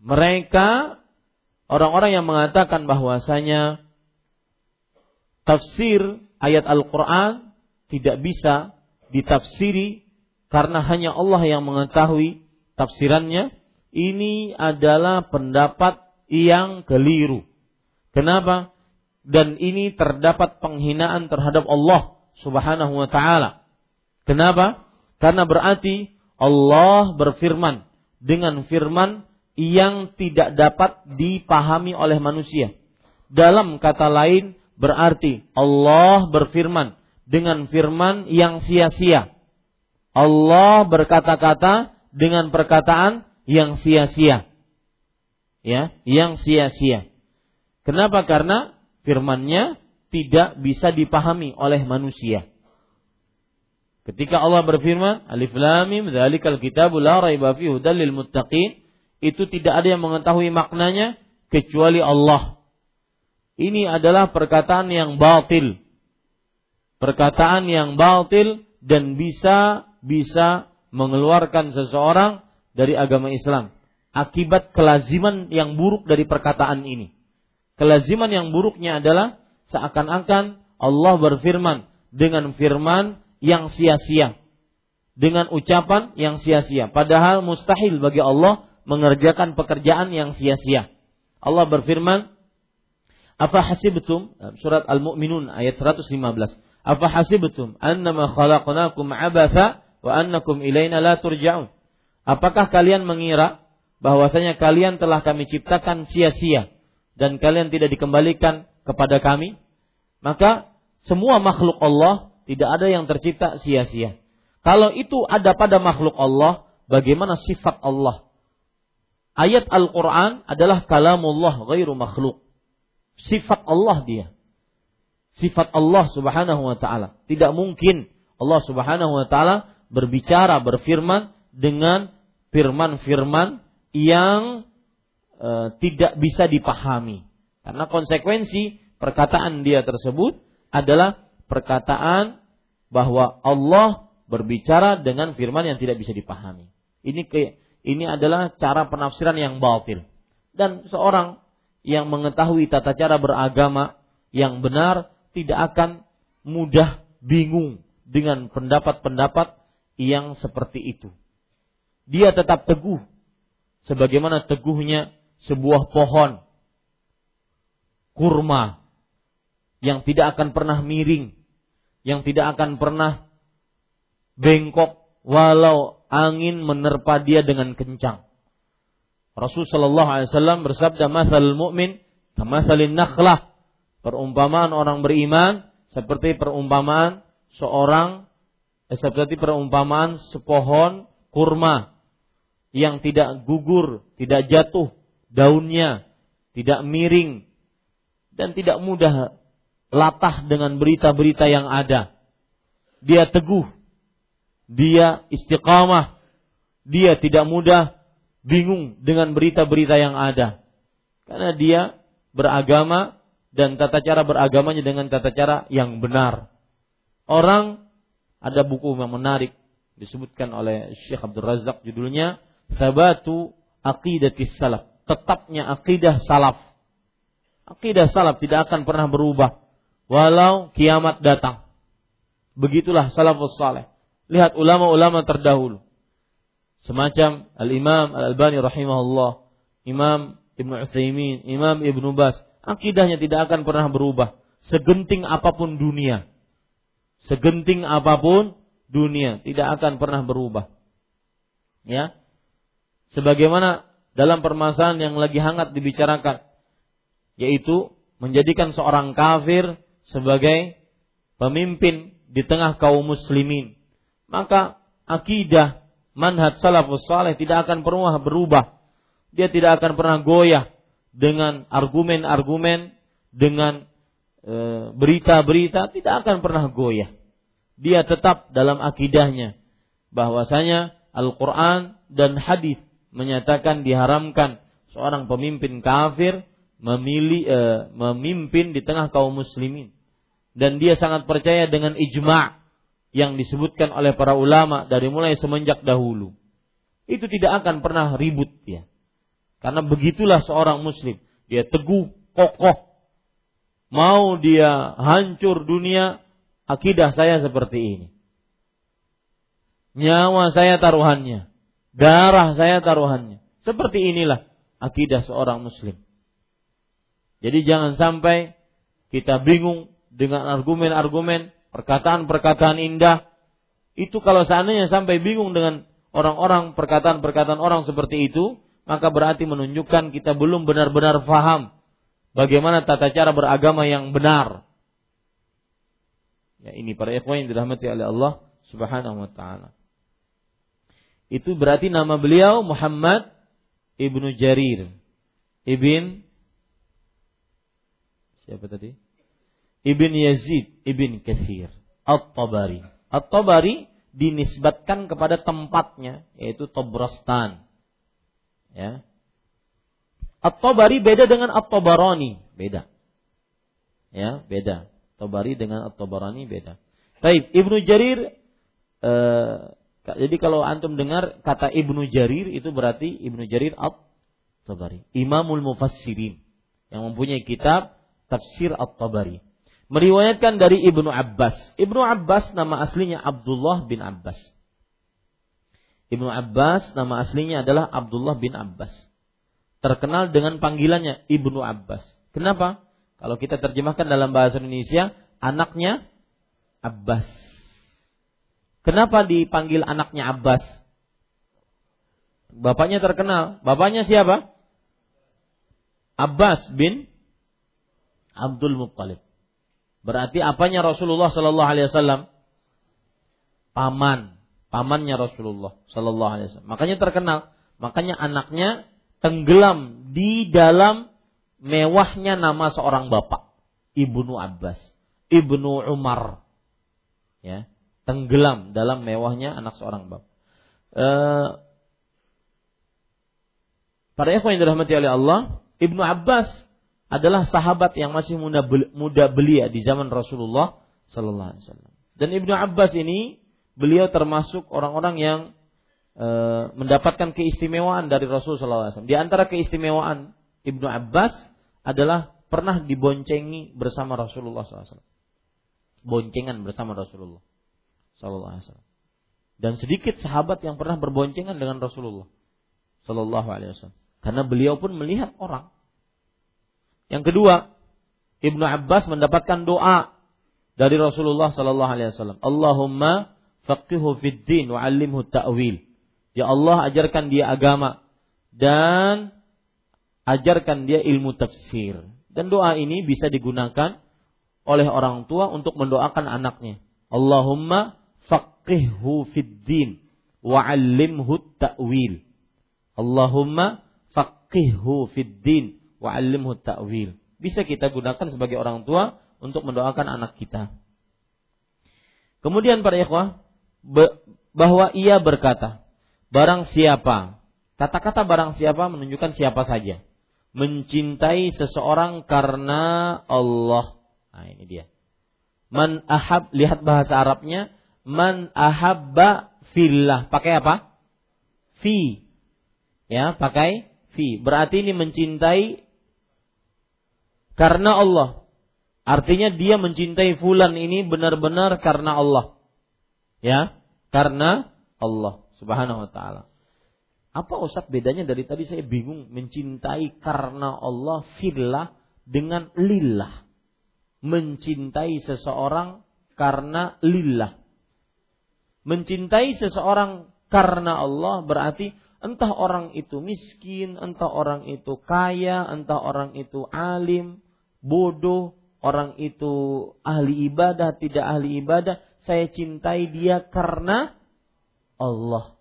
mereka orang-orang yang mengatakan bahwasanya tafsir ayat Al-Qur'an tidak bisa ditafsiri karena hanya Allah yang mengetahui tafsirannya, ini adalah pendapat yang keliru. Kenapa? Dan ini terdapat penghinaan terhadap Allah Subhanahu wa taala. Kenapa? Karena berarti Allah berfirman dengan firman yang tidak dapat dipahami oleh manusia. Dalam kata lain berarti Allah berfirman dengan firman yang sia-sia. Allah berkata-kata dengan perkataan yang sia-sia. Ya, yang sia-sia. Kenapa? Karena firman-Nya tidak bisa dipahami oleh manusia. Ketika Allah berfirman, Alif Lam Mim dzalikal kitabul la raiba fihi muttaqin, itu tidak ada yang mengetahui maknanya kecuali Allah. Ini adalah perkataan yang batil. Perkataan yang batil dan bisa bisa mengeluarkan seseorang dari agama Islam akibat kelaziman yang buruk dari perkataan ini. Kelaziman yang buruknya adalah seakan-akan Allah berfirman dengan firman yang sia-sia. Dengan ucapan yang sia-sia. Padahal mustahil bagi Allah mengerjakan pekerjaan yang sia-sia. Allah berfirman, Apa hasibtum? Surat Al-Mu'minun ayat 115. Apa hasibtum annama khalaqnakum abatha wa annakum ilaina la turja'un. Apakah kalian mengira bahwasanya kalian telah kami ciptakan sia-sia dan kalian tidak dikembalikan kepada kami? Maka semua makhluk Allah tidak ada yang tercipta sia-sia. Kalau itu ada pada makhluk Allah, bagaimana sifat Allah? Ayat Al-Quran adalah kalamullah ghairu makhluk. Sifat Allah dia. Sifat Allah subhanahu wa ta'ala. Tidak mungkin Allah subhanahu wa ta'ala berbicara, berfirman dengan firman-firman yang e, tidak bisa dipahami. Karena konsekuensi perkataan dia tersebut adalah perkataan bahwa Allah berbicara dengan firman yang tidak bisa dipahami. Ini ke, ini adalah cara penafsiran yang batil. Dan seorang yang mengetahui tata cara beragama yang benar tidak akan mudah bingung dengan pendapat-pendapat yang seperti itu. Dia tetap teguh sebagaimana teguhnya sebuah pohon kurma yang tidak akan pernah miring, yang tidak akan pernah bengkok walau angin menerpa dia dengan kencang. Rasul Shallallahu Alaihi Wasallam bersabda, "Masal mu'min kamasalin nakhlah." Perumpamaan orang beriman seperti perumpamaan seorang seperti perumpamaan sepohon kurma yang tidak gugur, tidak jatuh daunnya, tidak miring dan tidak mudah latah dengan berita-berita yang ada. Dia teguh, dia istiqamah, dia tidak mudah bingung dengan berita-berita yang ada. Karena dia beragama dan tata cara beragamanya dengan tata cara yang benar. Orang ada buku yang menarik disebutkan oleh Syekh Abdul Razak judulnya Sabatu Aqidatis Salaf. Tetapnya akidah salaf. Akidah salaf tidak akan pernah berubah walau kiamat datang. Begitulah salafus saleh. Lihat ulama-ulama terdahulu. Semacam Al-Imam Al-Albani rahimahullah, Imam Ibn Utsaimin, Imam Ibn Bas, akidahnya tidak akan pernah berubah segenting apa pun dunia segenting apa pun dunia tidak akan pernah berubah. Ya. Sebagaimana dalam permasalahan yang lagi hangat dibicarakan yaitu menjadikan seorang kafir sebagai pemimpin di tengah kaum muslimin, maka akidah manhaj salafus saleh tidak akan pernah berubah. Dia tidak akan pernah goyah dengan argumen-argumen, dengan e, berita-berita, tidak akan pernah goyah. Dia tetap dalam akidahnya bahwasanya Al-Quran dan hadis menyatakan diharamkan seorang pemimpin kafir memilih e, memimpin di tengah kaum muslimin dan dia sangat percaya dengan ijma' yang disebutkan oleh para ulama dari mulai semenjak dahulu. Itu tidak akan pernah ribut ya. Karena begitulah seorang muslim, dia teguh, kokoh. Mau dia hancur dunia, akidah saya seperti ini. Nyawa saya taruhannya, darah saya taruhannya. Seperti inilah akidah seorang muslim. Jadi jangan sampai kita bingung dengan argumen-argumen, perkataan-perkataan indah. Itu kalau seandainya sampai bingung dengan orang-orang perkataan-perkataan orang seperti itu, maka berarti menunjukkan kita belum benar-benar faham bagaimana tata cara beragama yang benar. Ya, ini para ikhwan yang dirahmati oleh Allah Subhanahu wa taala. Itu berarti nama beliau Muhammad Ibnu Jarir Ibn Siapa tadi? Ibn Yazid Ibn Kathir At-Tabari. At-Tabari dinisbatkan kepada tempatnya yaitu Tobrastan. Ya. At-Tabari beda dengan At-Tabarani, beda. Ya, beda. Tabari dengan At-Tabarani beda. Baik, Ibnu Jarir eh, jadi kalau antum dengar kata Ibnu Jarir itu berarti Ibnu Jarir At-Tabari, Imamul Mufassirin yang mempunyai kitab Tafsir At-Tabari meriwayatkan dari Ibnu Abbas. Ibnu Abbas nama aslinya Abdullah bin Abbas. Ibnu Abbas nama aslinya adalah Abdullah bin Abbas. Terkenal dengan panggilannya Ibnu Abbas. Kenapa? Kalau kita terjemahkan dalam bahasa Indonesia, anaknya Abbas. Kenapa dipanggil anaknya Abbas? Bapaknya terkenal. Bapaknya siapa? Abbas bin Abdul Muttalib. Berarti apanya Rasulullah Sallallahu Alaihi Wasallam? Paman, pamannya Rasulullah Sallallahu Alaihi Wasallam. Makanya terkenal. Makanya anaknya tenggelam di dalam mewahnya nama seorang bapak, Ibnu Abbas, Ibnu Umar. Ya, tenggelam dalam mewahnya anak seorang bapak. E, para ikhwan yang dirahmati oleh Allah, Ibnu Abbas adalah sahabat yang masih muda, muda belia di zaman Rasulullah Sallallahu Alaihi Wasallam. Dan Ibnu Abbas ini beliau termasuk orang-orang yang e, mendapatkan keistimewaan dari Rasul Sallallahu Alaihi Wasallam. Di antara keistimewaan Ibnu Abbas adalah pernah diboncengi bersama Rasulullah SAW. Boncengan bersama Rasulullah Sallallahu Alaihi Wasallam. Dan sedikit sahabat yang pernah berboncengan dengan Rasulullah Sallallahu Alaihi Wasallam. Karena beliau pun melihat orang yang kedua, Ibnu Abbas mendapatkan doa dari Rasulullah sallallahu alaihi wasallam. Allahumma faqihu fid din wa 'allimhu ta'wil. Ya Allah ajarkan dia agama dan ajarkan dia ilmu tafsir. Dan doa ini bisa digunakan oleh orang tua untuk mendoakan anaknya. Allahumma faqihhu fid din wa 'allimhu ta'wil. Allahumma faqihhu fid din wa'allimhu ta'wil. Bisa kita gunakan sebagai orang tua untuk mendoakan anak kita. Kemudian para ikhwah bahwa ia berkata, barang siapa, kata-kata barang siapa menunjukkan siapa saja. Mencintai seseorang karena Allah. Nah, ini dia. Man ahab, lihat bahasa Arabnya, man ahabba fillah. Pakai apa? Fi. Ya, pakai fi. Berarti ini mencintai karena Allah. Artinya dia mencintai fulan ini benar-benar karena Allah. Ya, karena Allah Subhanahu wa taala. Apa Ustaz bedanya dari tadi saya bingung mencintai karena Allah fillah dengan lillah. Mencintai seseorang karena lillah. Mencintai seseorang karena Allah berarti Entah orang itu miskin, entah orang itu kaya, entah orang itu alim, bodoh, orang itu ahli ibadah, tidak ahli ibadah, saya cintai dia karena Allah.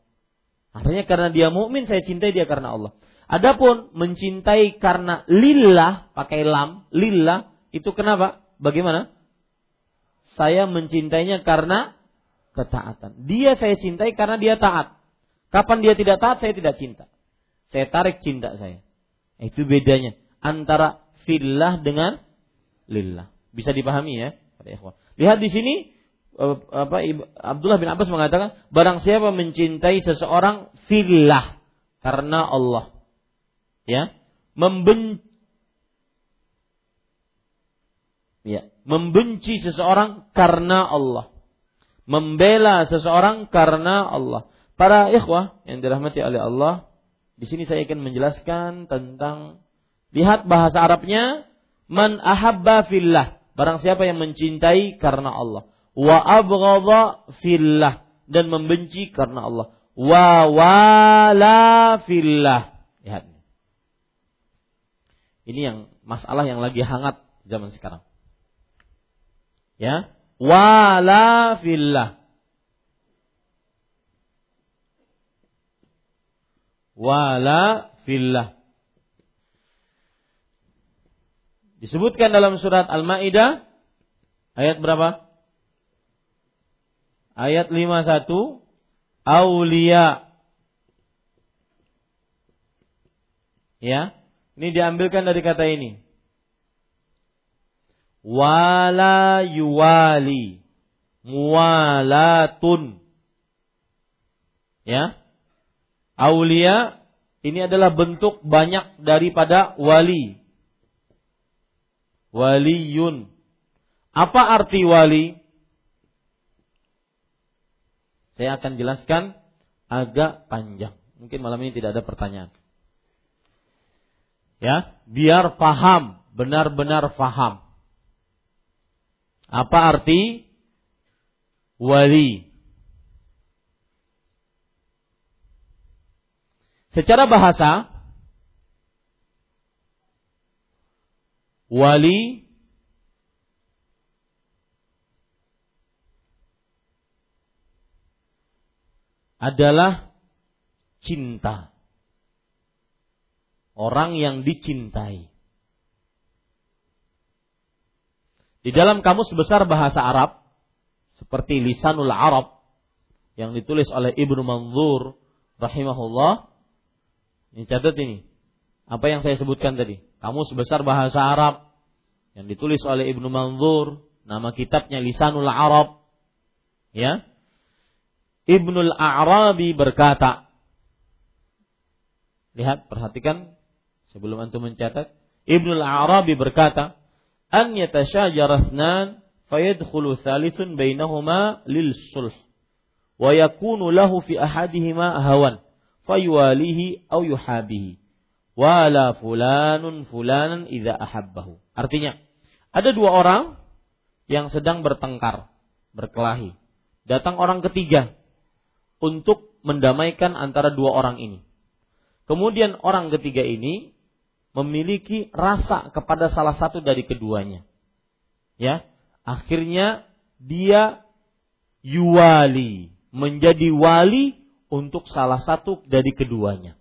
Artinya karena dia mukmin saya cintai dia karena Allah. Adapun mencintai karena lillah pakai lam, lillah itu kenapa? Bagaimana? Saya mencintainya karena ketaatan. Dia saya cintai karena dia taat. Kapan dia tidak taat saya tidak cinta. Saya tarik cinta saya. Itu bedanya antara fillah dengan lillah. Bisa dipahami ya, Lihat di sini eh, apa Abdullah bin Abbas mengatakan barang siapa mencintai seseorang fillah. Karena Allah. Ya. Membenci. Ya. Membenci seseorang karena Allah. Membela seseorang karena Allah. Para ikhwah yang dirahmati oleh Allah di sini saya akan menjelaskan tentang lihat bahasa Arabnya man ahabba fillah. Barang siapa yang mencintai karena Allah. Wa abghadha fillah. Dan membenci karena Allah. Wa wala fillah. Lihat. Ini yang masalah yang lagi hangat zaman sekarang. Ya, wala fillah. Wala fillah. Disebutkan dalam surat Al-Maidah ayat berapa? Ayat 51 aulia ya ini diambilkan dari kata ini. Wala yuwali. Muwalatun. Ya. Aulia ini adalah bentuk banyak daripada wali. Waliyun. Apa arti wali? Saya akan jelaskan agak panjang. Mungkin malam ini tidak ada pertanyaan ya biar paham benar-benar paham apa arti wali secara bahasa wali adalah cinta orang yang dicintai. Di dalam kamus besar bahasa Arab seperti Lisanul Arab yang ditulis oleh Ibnu Manzur rahimahullah ini catat ini. Apa yang saya sebutkan tadi? Kamus besar bahasa Arab yang ditulis oleh Ibnu Manzur, nama kitabnya Lisanul Arab. Ya. Ibnul Arabi berkata, Lihat, perhatikan Sebelum antum mencatat, Ibnu Al-Arabi berkata, "An yatasyajara ithnan fayadkhulu thalithun bainahuma lil sulh wa yakunu lahu fi ahadihima hawan fayuwalihi aw yuhabihi wala fulanun fulanan idza ahabbahu." Artinya, ada dua orang yang sedang bertengkar, berkelahi. Datang orang ketiga untuk mendamaikan antara dua orang ini. Kemudian orang ketiga ini memiliki rasa kepada salah satu dari keduanya. Ya, akhirnya dia yuwali, menjadi wali untuk salah satu dari keduanya.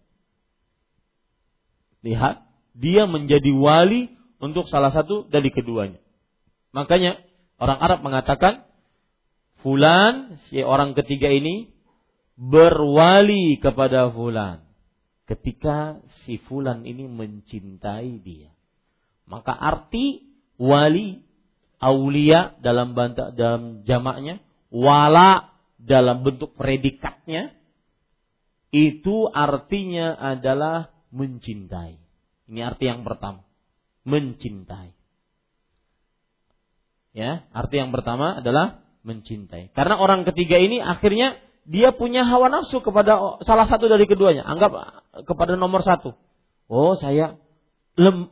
Lihat, dia menjadi wali untuk salah satu dari keduanya. Makanya orang Arab mengatakan fulan si orang ketiga ini berwali kepada fulan ketika si fulan ini mencintai dia. Maka arti wali aulia dalam banta, dalam jamaknya, wala dalam bentuk predikatnya itu artinya adalah mencintai. Ini arti yang pertama, mencintai. Ya, arti yang pertama adalah mencintai. Karena orang ketiga ini akhirnya dia punya hawa nafsu kepada salah satu dari keduanya. Anggap kepada nomor satu. Oh saya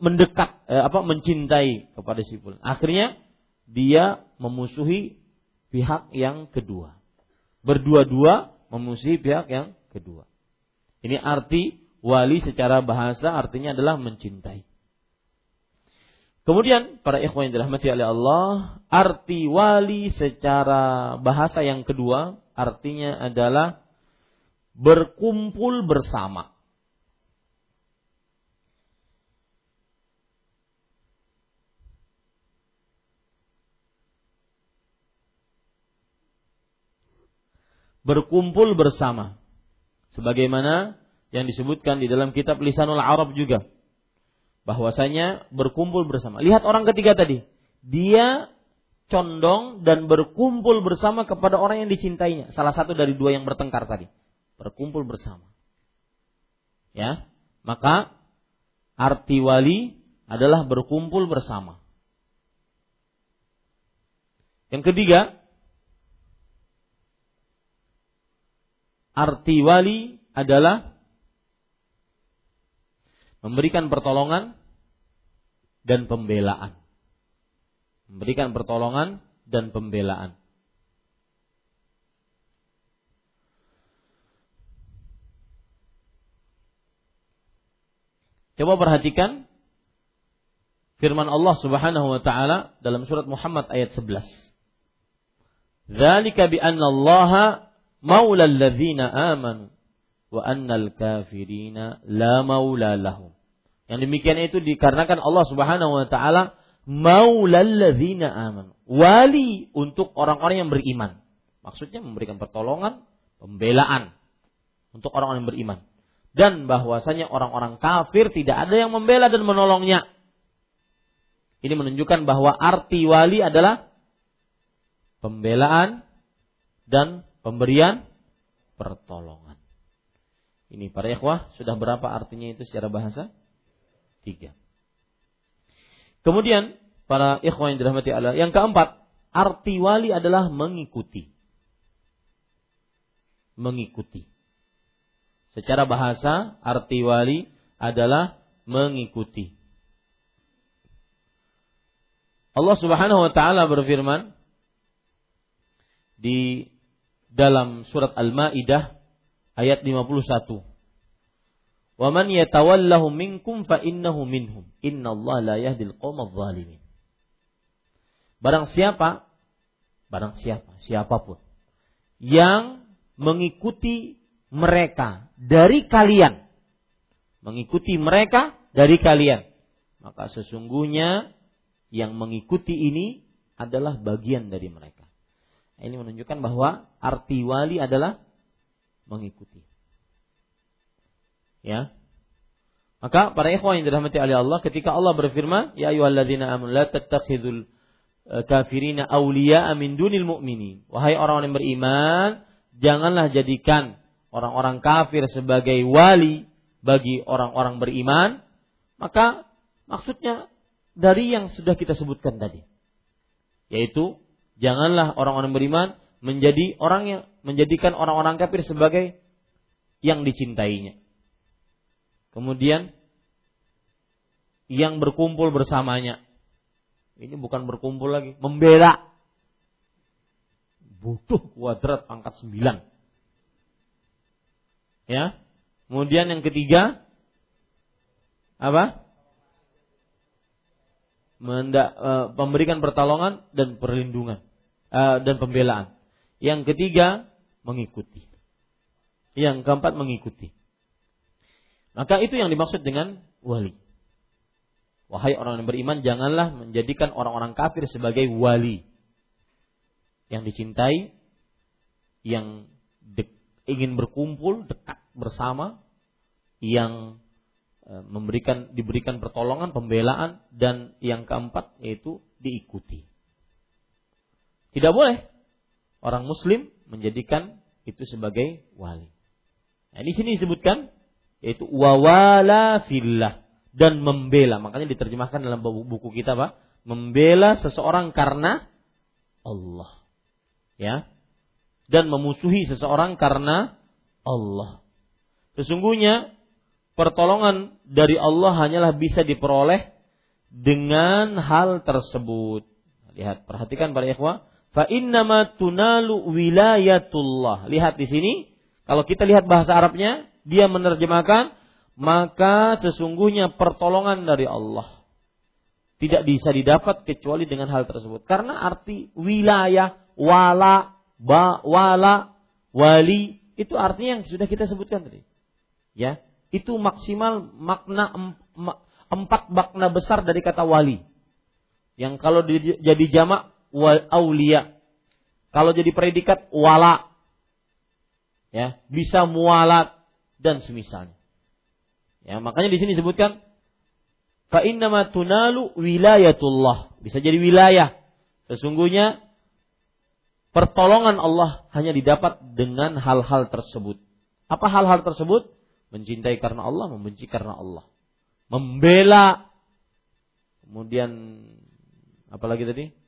mendekat eh, apa mencintai kepada si fulan. Akhirnya dia memusuhi pihak yang kedua. Berdua-dua memusuhi pihak yang kedua. Ini arti wali secara bahasa artinya adalah mencintai. Kemudian para ikhwan yang dirahmati oleh Allah, arti wali secara bahasa yang kedua artinya adalah berkumpul bersama. Berkumpul bersama. Sebagaimana yang disebutkan di dalam kitab Lisanul Arab juga bahwasanya berkumpul bersama. Lihat orang ketiga tadi, dia condong dan berkumpul bersama kepada orang yang dicintainya. Salah satu dari dua yang bertengkar tadi, berkumpul bersama. Ya, maka arti wali adalah berkumpul bersama. Yang ketiga, arti wali adalah memberikan pertolongan dan pembelaan. Memberikan pertolongan dan pembelaan. Coba perhatikan firman Allah Subhanahu wa taala dalam surat Muhammad ayat 11. Dzalika bi anna Allah maula amanu wa annal kafirina la maula lahum. Yang demikian itu dikarenakan Allah Subhanahu wa taala maulal ladzina aman. Wali untuk orang-orang yang beriman. Maksudnya memberikan pertolongan, pembelaan untuk orang-orang yang beriman. Dan bahwasanya orang-orang kafir tidak ada yang membela dan menolongnya. Ini menunjukkan bahwa arti wali adalah pembelaan dan pemberian pertolongan. Ini para ikhwah sudah berapa artinya itu secara bahasa? Tiga. Kemudian para ikhwah yang dirahmati Allah. Yang keempat, arti wali adalah mengikuti. Mengikuti. Secara bahasa, arti wali adalah mengikuti. Allah Subhanahu wa taala berfirman di dalam surat Al-Maidah ayat 51. Wa man yatawallahu minkum fa innahu minhum. Innallaha la yahdil qaumadh zalimin. Barang siapa barang siapa siapa pun yang mengikuti mereka dari kalian mengikuti mereka dari kalian maka sesungguhnya yang mengikuti ini adalah bagian dari mereka. Ini menunjukkan bahwa arti wali adalah mengikuti. Ya. Maka para ikhwan yang dirahmati oleh Allah ketika Allah berfirman, "Ya ayyuhalladzina amanu la tattakhidul eh, kafirina awliya min dunil mu'minin." Wahai orang-orang yang beriman, janganlah jadikan orang-orang kafir sebagai wali bagi orang-orang beriman. Maka maksudnya dari yang sudah kita sebutkan tadi. Yaitu janganlah orang-orang beriman menjadi orang yang menjadikan orang-orang kafir sebagai yang dicintainya. Kemudian yang berkumpul bersamanya. Ini bukan berkumpul lagi, membela. Butuh kuadrat pangkat sembilan. Ya. Kemudian yang ketiga apa? Menda, e, memberikan pertolongan dan perlindungan e, dan pembelaan. Yang ketiga, mengikuti. Yang keempat, mengikuti. Maka itu yang dimaksud dengan wali. Wahai orang yang beriman, janganlah menjadikan orang-orang kafir sebagai wali. Yang dicintai, yang de- ingin berkumpul, dekat bersama, yang e, memberikan diberikan pertolongan, pembelaan dan yang keempat yaitu diikuti. Tidak boleh orang muslim menjadikan itu sebagai wali. Nah, di sini disebutkan yaitu wawala fillah dan membela. Makanya diterjemahkan dalam buku kita Pak, membela seseorang karena Allah. Ya. Dan memusuhi seseorang karena Allah. Sesungguhnya pertolongan dari Allah hanyalah bisa diperoleh dengan hal tersebut. Lihat, perhatikan para ikhwah, Fa innama tunalu wilayatullah. Lihat di sini, kalau kita lihat bahasa Arabnya, dia menerjemahkan maka sesungguhnya pertolongan dari Allah tidak bisa didapat kecuali dengan hal tersebut. Karena arti wilayah, wala, ba, wala, wali itu artinya yang sudah kita sebutkan tadi. Ya, itu maksimal makna empat makna besar dari kata wali. Yang kalau jadi jamak wal aulia. Kalau jadi predikat wala. Ya, bisa mualat dan semisalnya. Ya, makanya di sini disebutkan fa innama tunalu wilayatullah. Bisa jadi wilayah. Sesungguhnya pertolongan Allah hanya didapat dengan hal-hal tersebut. Apa hal-hal tersebut? Mencintai karena Allah, membenci karena Allah. Membela. Kemudian apalagi tadi?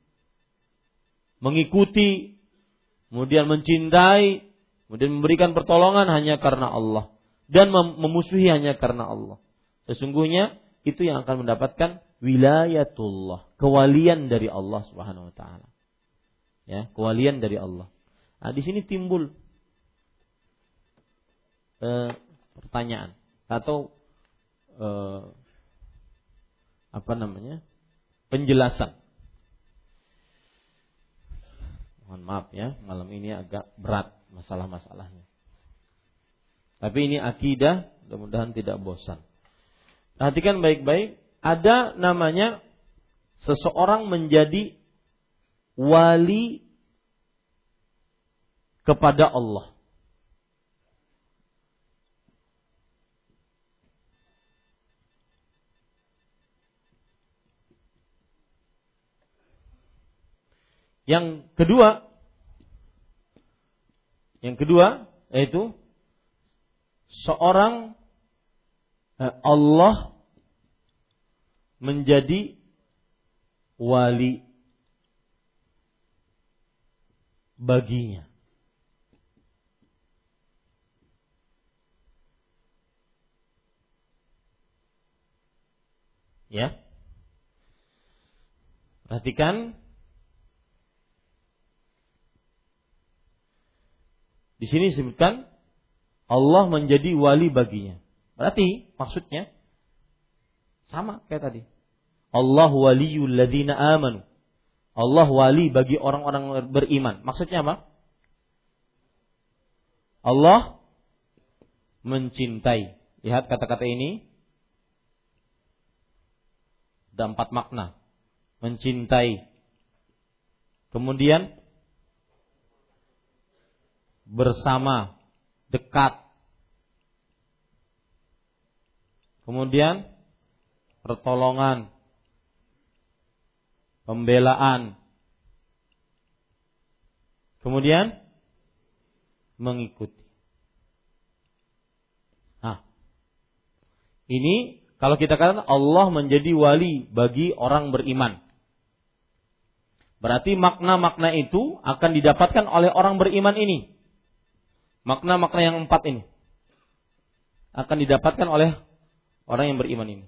Mengikuti, kemudian mencintai, kemudian memberikan pertolongan hanya karena Allah dan memusuhi hanya karena Allah. Sesungguhnya itu yang akan mendapatkan wilayatullah, kewalian dari Allah Subhanahu wa taala. Ya, kewalian dari Allah. Nah, di sini timbul eh, pertanyaan atau eh, apa namanya? penjelasan. Mohon maaf ya, malam ini agak berat masalah-masalahnya. Tapi ini akidah, mudah-mudahan tidak bosan. Perhatikan baik-baik, ada namanya seseorang menjadi wali kepada Allah. Yang kedua, yang kedua yaitu seorang Eh, Allah menjadi wali baginya. Ya. Perhatikan di sini disebutkan Allah menjadi wali baginya. Berarti maksudnya sama kayak tadi. Allah waliyul ladzina amanu. Allah wali bagi orang-orang beriman. Maksudnya apa? Allah mencintai. Lihat kata-kata ini. Ada empat makna. Mencintai. Kemudian bersama, dekat, Kemudian pertolongan, pembelaan. Kemudian mengikuti. Nah, ini kalau kita katakan Allah menjadi wali bagi orang beriman. Berarti makna-makna itu akan didapatkan oleh orang beriman ini. Makna-makna yang empat ini akan didapatkan oleh orang yang beriman ini.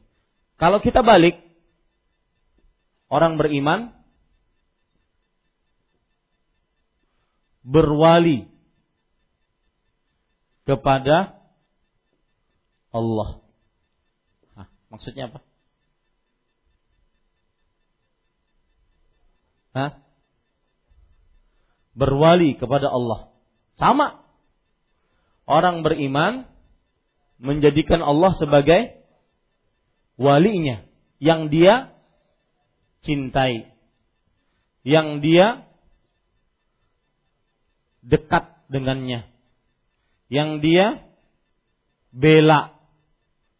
Kalau kita balik, orang beriman berwali kepada Allah. Hah, maksudnya apa? Hah? Berwali kepada Allah. Sama. Orang beriman menjadikan Allah sebagai walinya yang dia cintai, yang dia dekat dengannya, yang dia bela,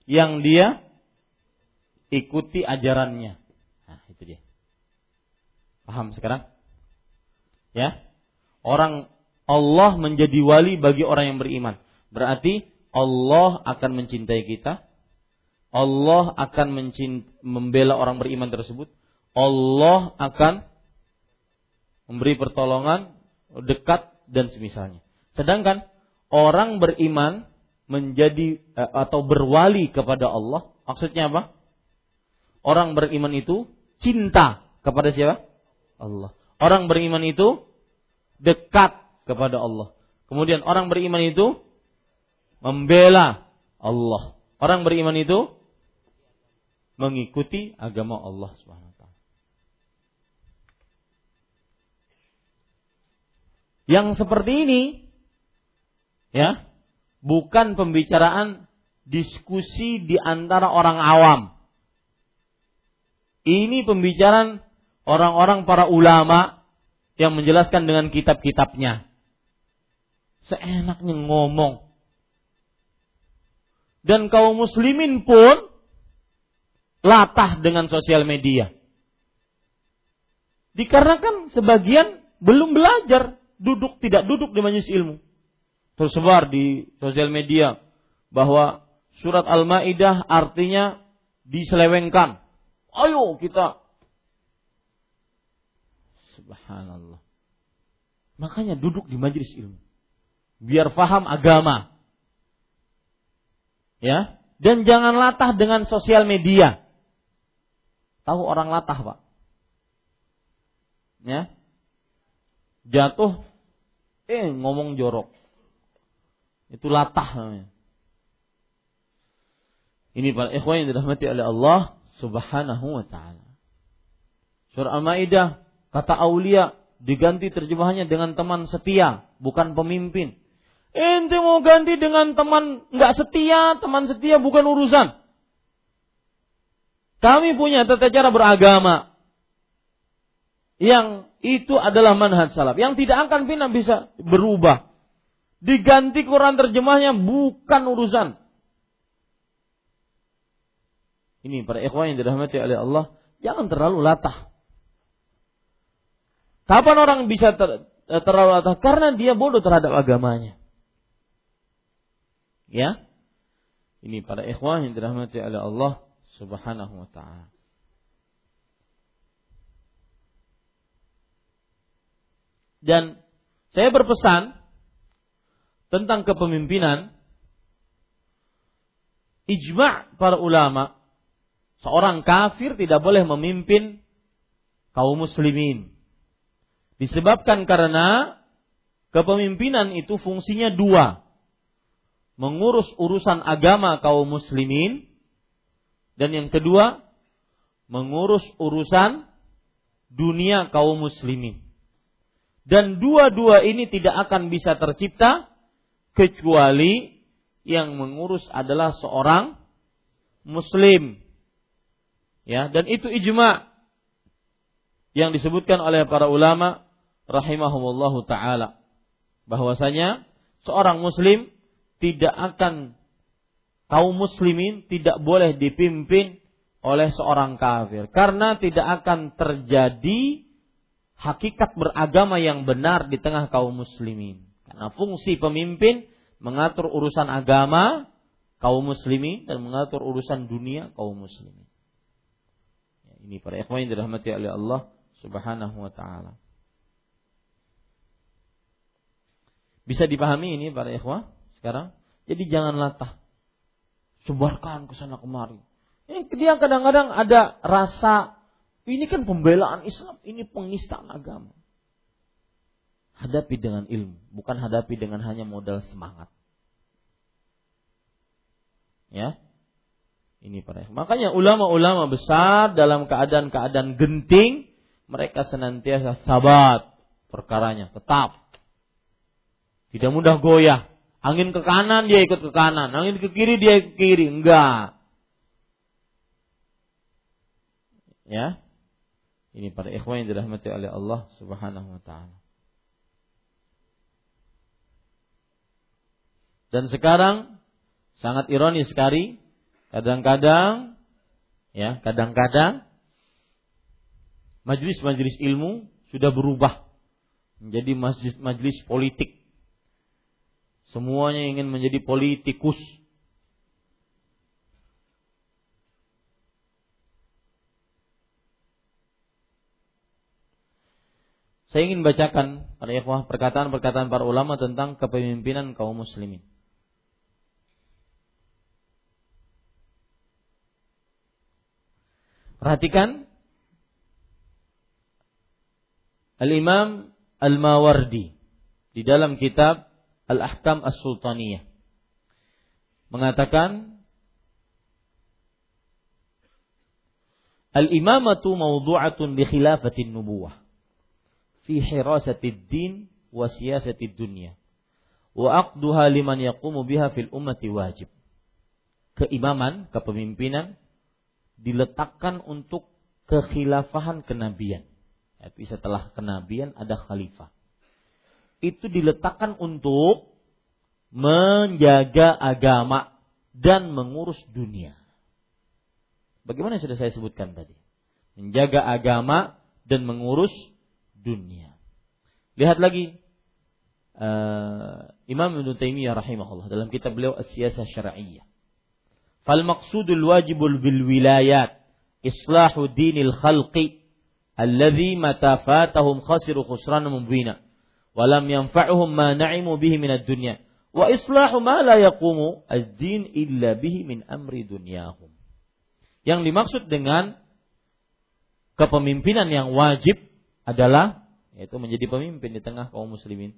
yang dia ikuti ajarannya. Nah, itu dia. Paham sekarang? Ya. Orang Allah menjadi wali bagi orang yang beriman. Berarti Allah akan mencintai kita, Allah akan membela orang beriman tersebut. Allah akan memberi pertolongan dekat dan semisalnya. Sedangkan orang beriman menjadi eh, atau berwali kepada Allah, maksudnya apa? Orang beriman itu cinta kepada siapa? Allah. Orang beriman itu dekat kepada Allah. Kemudian orang beriman itu membela Allah. Orang beriman itu mengikuti agama Allah Subhanahu wa taala. Yang seperti ini ya, bukan pembicaraan diskusi di antara orang awam. Ini pembicaraan orang-orang para ulama yang menjelaskan dengan kitab-kitabnya. Seenaknya ngomong. Dan kaum muslimin pun latah dengan sosial media. Dikarenakan sebagian belum belajar, duduk tidak duduk di majelis ilmu. Tersebar di sosial media bahwa surat Al-Maidah artinya diselewengkan. Ayo kita Subhanallah. Makanya duduk di majelis ilmu. Biar faham agama. Ya, dan jangan latah dengan sosial media. Tahu orang latah, Pak? Ya. Jatuh eh ngomong jorok. Itu latah namanya. Ini para ikhwan yang dirahmati oleh Allah Subhanahu wa taala. Surah Al-Maidah kata aulia diganti terjemahannya dengan teman setia, bukan pemimpin. Ente mau ganti dengan teman nggak setia, teman setia bukan urusan. Kami punya tata cara beragama yang itu adalah manhaj salaf yang tidak akan pernah bisa berubah. Diganti Quran terjemahnya bukan urusan. Ini para ikhwan yang dirahmati oleh Allah, jangan terlalu latah. Kapan orang bisa ter, terlalu latah? Karena dia bodoh terhadap agamanya. Ya. Ini para ikhwan yang dirahmati oleh Allah Subhanahu wa taala. Dan saya berpesan tentang kepemimpinan ijma' para ulama seorang kafir tidak boleh memimpin kaum muslimin. Disebabkan karena kepemimpinan itu fungsinya dua. Mengurus urusan agama kaum muslimin dan yang kedua, mengurus urusan dunia kaum muslimin. Dan dua-dua ini tidak akan bisa tercipta kecuali yang mengurus adalah seorang muslim. Ya, dan itu ijma yang disebutkan oleh para ulama rahimahumullahu taala bahwasanya seorang muslim tidak akan kaum muslimin tidak boleh dipimpin oleh seorang kafir karena tidak akan terjadi hakikat beragama yang benar di tengah kaum muslimin. Karena fungsi pemimpin mengatur urusan agama kaum muslimin dan mengatur urusan dunia kaum muslimin. Ya, ini para ikhwan yang dirahmati oleh Allah Subhanahu wa taala. Bisa dipahami ini para ikhwah sekarang? Jadi jangan latah sebarkan ke sana kemari. Dia kadang-kadang ada rasa ini kan pembelaan Islam, ini penistaan agama. Hadapi dengan ilmu, bukan hadapi dengan hanya modal semangat. Ya. Ini para Makanya ulama-ulama besar dalam keadaan-keadaan genting, mereka senantiasa sabat perkaranya, tetap. Tidak mudah goyah. Angin ke kanan dia ikut ke kanan, angin ke kiri dia ke kiri, enggak. Ya. Ini para ikhwan yang dirahmati oleh Allah Subhanahu wa taala. Dan sekarang sangat ironis sekali, kadang-kadang ya, kadang-kadang majelis-majelis ilmu sudah berubah menjadi majelis-majelis politik Semuanya ingin menjadi politikus. Saya ingin bacakan para ikhwah perkataan-perkataan para ulama tentang kepemimpinan kaum muslimin. Perhatikan Al-Imam Al-Mawardi di dalam kitab Al-Ahkam As-Sultaniyah. mengatakan Al-imamatu mawdu'atun bi khilafatin nubuwah fi hirasatid din wa siyasatid dunya wa aqduha liman yaqumu biha fil ummati wajib. Keimaman, kepemimpinan diletakkan untuk kekhilafahan kenabian. Tapi setelah kenabian ada khalifah. Itu diletakkan untuk menjaga agama dan mengurus dunia. Bagaimana sudah saya sebutkan tadi? Menjaga agama dan mengurus dunia. Lihat lagi uh, Imam Ibn Taimiyah rahimahullah dalam kitab beliau As-Siyasah. Fal maqsudul wajibul bil wilayat islahu dinil khalqi alladhi mata fatahum khasiru khusran mubina walam yanfa'uhum ma na'imu bihi minad dunya wa islahu ma la yaqumu ad-din illa bihi min amri dunyahum. Yang dimaksud dengan kepemimpinan yang wajib adalah yaitu menjadi pemimpin di tengah kaum muslimin.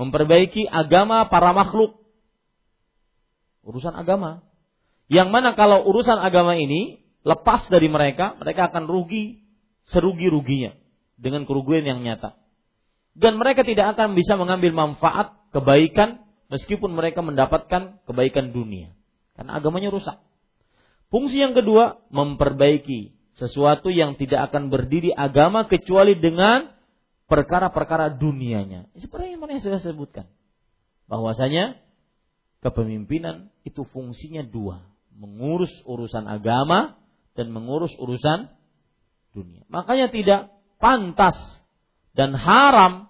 Memperbaiki agama para makhluk. Urusan agama. Yang mana kalau urusan agama ini lepas dari mereka, mereka akan rugi serugi-ruginya dengan kerugian yang nyata. Dan mereka tidak akan bisa mengambil manfaat kebaikan meskipun mereka mendapatkan kebaikan dunia. Karena agamanya rusak. Fungsi yang kedua, memperbaiki sesuatu yang tidak akan berdiri agama kecuali dengan perkara-perkara dunianya. Seperti yang mana yang saya sebutkan. Bahwasanya kepemimpinan itu fungsinya dua. Mengurus urusan agama dan mengurus urusan dunia. Makanya tidak pantas dan haram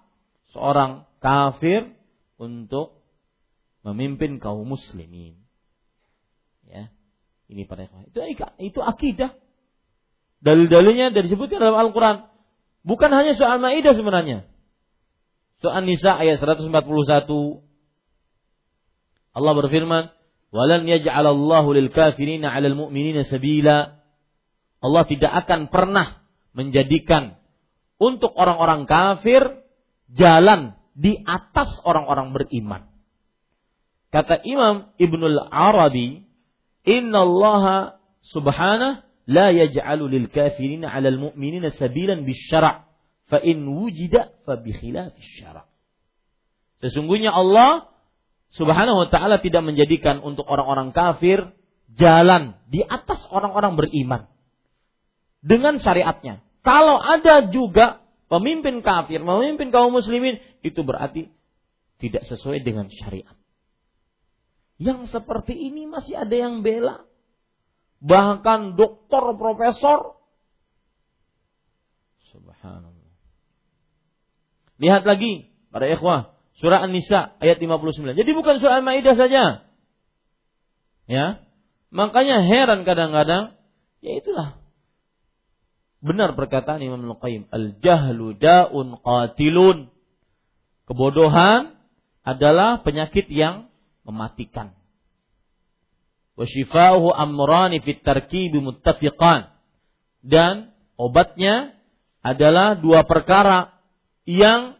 seorang kafir untuk memimpin kaum muslimin. Ya. Ini pada itu itu akidah. Dalil-dalilnya dari disebutkan dalam Al-Qur'an. Bukan hanya soal Maidah sebenarnya. Soal Nisa ayat 141 Allah berfirman, "Walan yaj'alallahu lil kafirina 'alal mu'minina sabila." Allah tidak akan pernah menjadikan untuk orang-orang kafir jalan di atas orang-orang beriman. Kata Imam Ibnul Arabi, "Inna Allah subhanahu la yaj'alu lil kafirina 'alal mu'minina sabilan bisyara' fa in wujida fa bi syara'." Sesungguhnya Allah Subhanahu wa taala tidak menjadikan untuk orang-orang kafir jalan di atas orang-orang beriman dengan syariatnya. Kalau ada juga pemimpin kafir memimpin kaum muslimin itu berarti tidak sesuai dengan syariat. Yang seperti ini masih ada yang bela. Bahkan doktor, profesor. Subhanallah. Lihat lagi para ikhwah. Surah An-Nisa ayat 59. Jadi bukan surah Al-Maidah saja. Ya. Makanya heran kadang-kadang. Ya itulah. Benar perkataan Imam Al-Qayyim. Al-jahlu da'un qatilun. Kebodohan adalah penyakit yang mematikan. Wasyifa'uhu amrani fit tarkibi muttafiqan. Dan obatnya adalah dua perkara yang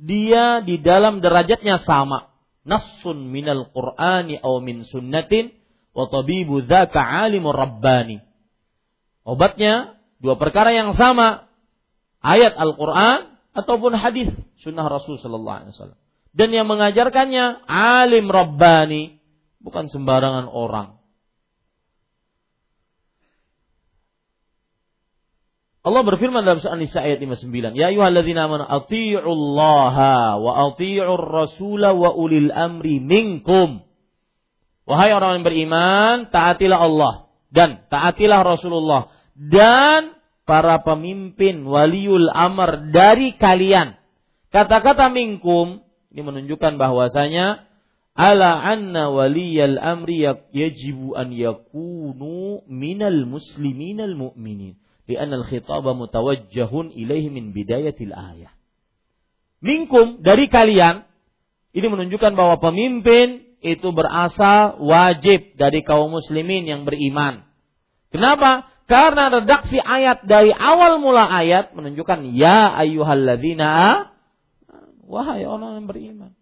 dia di dalam derajatnya sama. Nassun minal Qur'ani aw min sunnatin wa tabibu dzaka alimur rabbani. Obatnya dua perkara yang sama. Ayat Al-Qur'an ataupun hadis sunnah Rasul sallallahu alaihi wasallam dan yang mengajarkannya alim rabbani, bukan sembarangan orang. Allah berfirman dalam surah Nisa ayat 59, "Ya ayyuhalladzina amanu athi'ullaha wa athi'ur rasula wa ulil amri minkum." Wahai orang yang beriman, taatilah Allah dan taatilah Rasulullah dan para pemimpin waliul amr dari kalian. Kata-kata minkum ini menunjukkan bahwasanya ala anna waliyal amri yajibu an yakunu minal musliminal mu'minin. Lianna al-khitaba mutawajjahun ilaihi min bidayatil ayah. Minkum dari kalian ini menunjukkan bahwa pemimpin itu berasal wajib dari kaum muslimin yang beriman. Kenapa? Karena redaksi ayat dari awal mula ayat menunjukkan ya ayyuhalladzina Wahai orang yang beriman.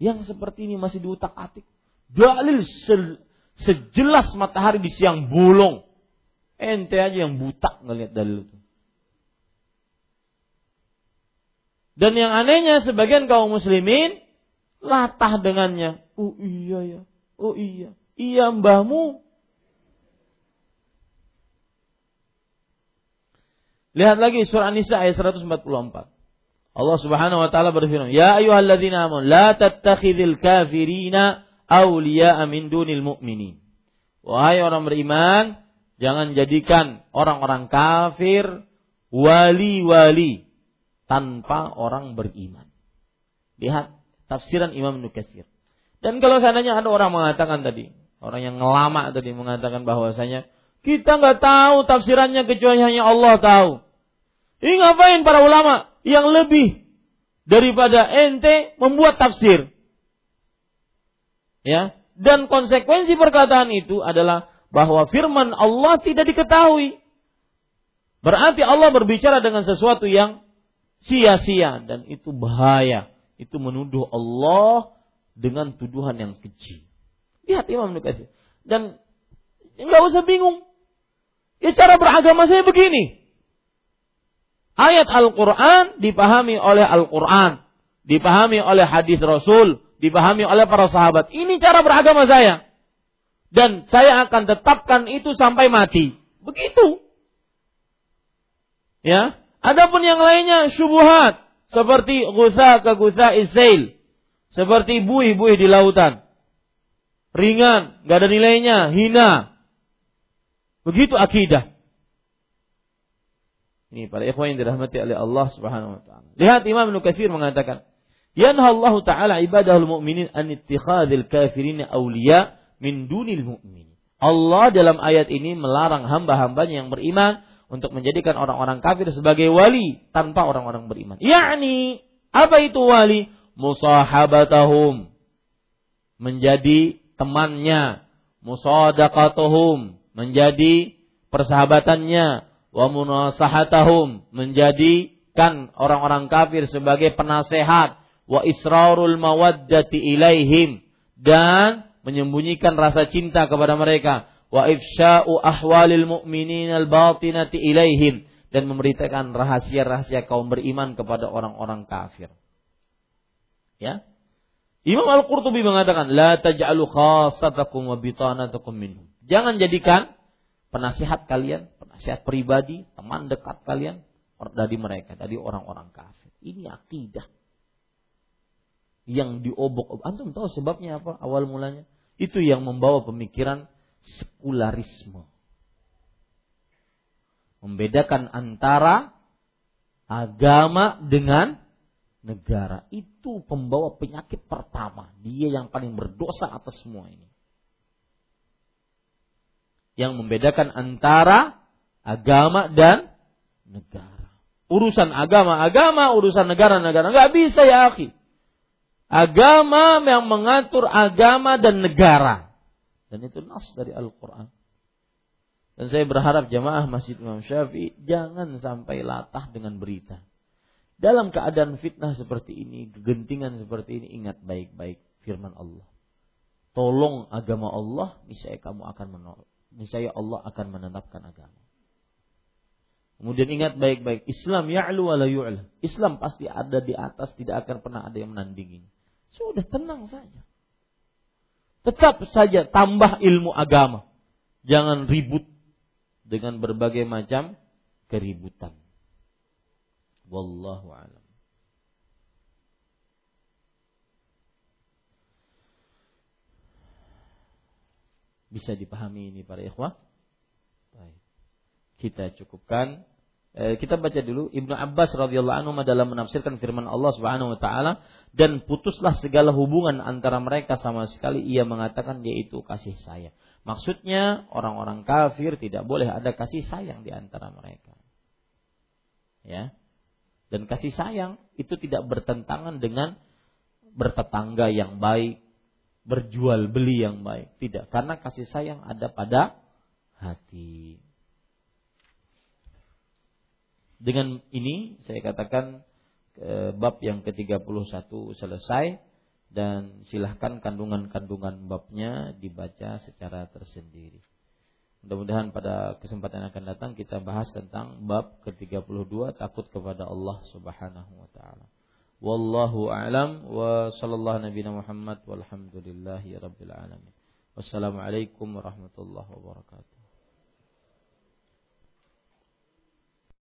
Yang seperti ini masih diutak-atik. Dalil se- sejelas matahari di siang bolong. Ente aja yang buta ngelihat dalil itu. Dan yang anehnya sebagian kaum muslimin latah dengannya. Oh iya ya. Oh iya. Iya mbahmu. Lihat lagi surah An-Nisa ayat 144. Allah Subhanahu wa taala berfirman, "Ya ayyuhalladzina amanu la tattakhidhil kafirina awliya'a min dunil mu'minin." Wahai orang beriman, jangan jadikan orang-orang kafir wali-wali tanpa orang beriman. Lihat tafsiran Imam Nukatsir. Dan kalau seandainya ada orang mengatakan tadi, orang yang ngelama tadi mengatakan bahwasanya kita nggak tahu tafsirannya kecuali hanya Allah tahu. Ini ngapain para ulama yang lebih daripada ente membuat tafsir? Ya, dan konsekuensi perkataan itu adalah bahwa firman Allah tidak diketahui. Berarti Allah berbicara dengan sesuatu yang sia-sia dan itu bahaya. Itu menuduh Allah dengan tuduhan yang keji. Lihat Imam Nukatsir. Dan nggak usah bingung. Ya cara beragama saya begini. Ayat Al-Quran dipahami oleh Al-Quran, dipahami oleh hadis Rasul, dipahami oleh para sahabat. Ini cara beragama saya. Dan saya akan tetapkan itu sampai mati. Begitu. Ya. Adapun yang lainnya syubuhat seperti gusa ke gusa isail, seperti buih-buih di lautan. Ringan, gak ada nilainya, hina. Begitu akidah. Ini para ikhwan yang dirahmati oleh Allah Subhanahu wa taala. Lihat Imam Ibnu Katsir mengatakan, "Yanha Allah taala ibadahul mu'minin an ittikhadil kafirin awliya min dunil mu'minin." Allah dalam ayat ini melarang hamba-hambanya yang beriman untuk menjadikan orang-orang kafir sebagai wali tanpa orang-orang beriman. Yakni apa itu wali? Musahabatahum menjadi temannya, musadaqatuhum menjadi persahabatannya, wa munasahatahum menjadikan orang-orang kafir sebagai penasehat wa israrul mawaddati ilaihim dan menyembunyikan rasa cinta kepada mereka wa ifsya'u ahwalil mu'minin al batinati ilaihim dan memberitakan rahasia-rahasia kaum beriman kepada orang-orang kafir. Ya. Imam Al-Qurtubi mengatakan la taj'alu khassatakum wa bitanatakum minhum. Jangan jadikan penasihat kalian, penasihat pribadi, teman dekat kalian dari mereka, dari orang-orang kafir. Ini akidah yang diobok. Antum tahu sebabnya apa? Awal mulanya itu yang membawa pemikiran sekularisme. Membedakan antara agama dengan negara. Itu pembawa penyakit pertama. Dia yang paling berdosa atas semua ini yang membedakan antara agama dan negara. Urusan agama, agama, urusan negara, negara. Nggak bisa ya akhi. Agama yang mengatur agama dan negara. Dan itu nas dari Al-Quran. Dan saya berharap jamaah Masjid Imam Syafi'i jangan sampai latah dengan berita. Dalam keadaan fitnah seperti ini, kegentingan seperti ini, ingat baik-baik firman Allah. Tolong agama Allah, niscaya kamu akan menolak niscaya Allah akan menetapkan agama. Kemudian ingat baik-baik, Islam ya'lu wa la yu'la. Islam pasti ada di atas, tidak akan pernah ada yang menandingi. Sudah tenang saja. Tetap saja tambah ilmu agama. Jangan ribut dengan berbagai macam keributan. Wallahu a'lam. Bisa dipahami ini para ikhwah? Baik. Kita cukupkan eh, kita baca dulu Ibnu Abbas radhiyallahu anhu dalam menafsirkan firman Allah Subhanahu wa taala dan putuslah segala hubungan antara mereka sama sekali ia mengatakan yaitu kasih sayang. Maksudnya orang-orang kafir tidak boleh ada kasih sayang di antara mereka. Ya. Dan kasih sayang itu tidak bertentangan dengan bertetangga yang baik, berjual beli yang baik. Tidak, karena kasih sayang ada pada hati. Dengan ini saya katakan bab yang ke-31 selesai dan silahkan kandungan-kandungan babnya dibaca secara tersendiri. Mudah-mudahan pada kesempatan yang akan datang kita bahas tentang bab ke-32 takut kepada Allah Subhanahu wa taala. Wallahu a'lam wa sallallahu nabiyana Muhammad walhamdulillahi rabbil alamin. Wassalamualaikum warahmatullahi wabarakatuh.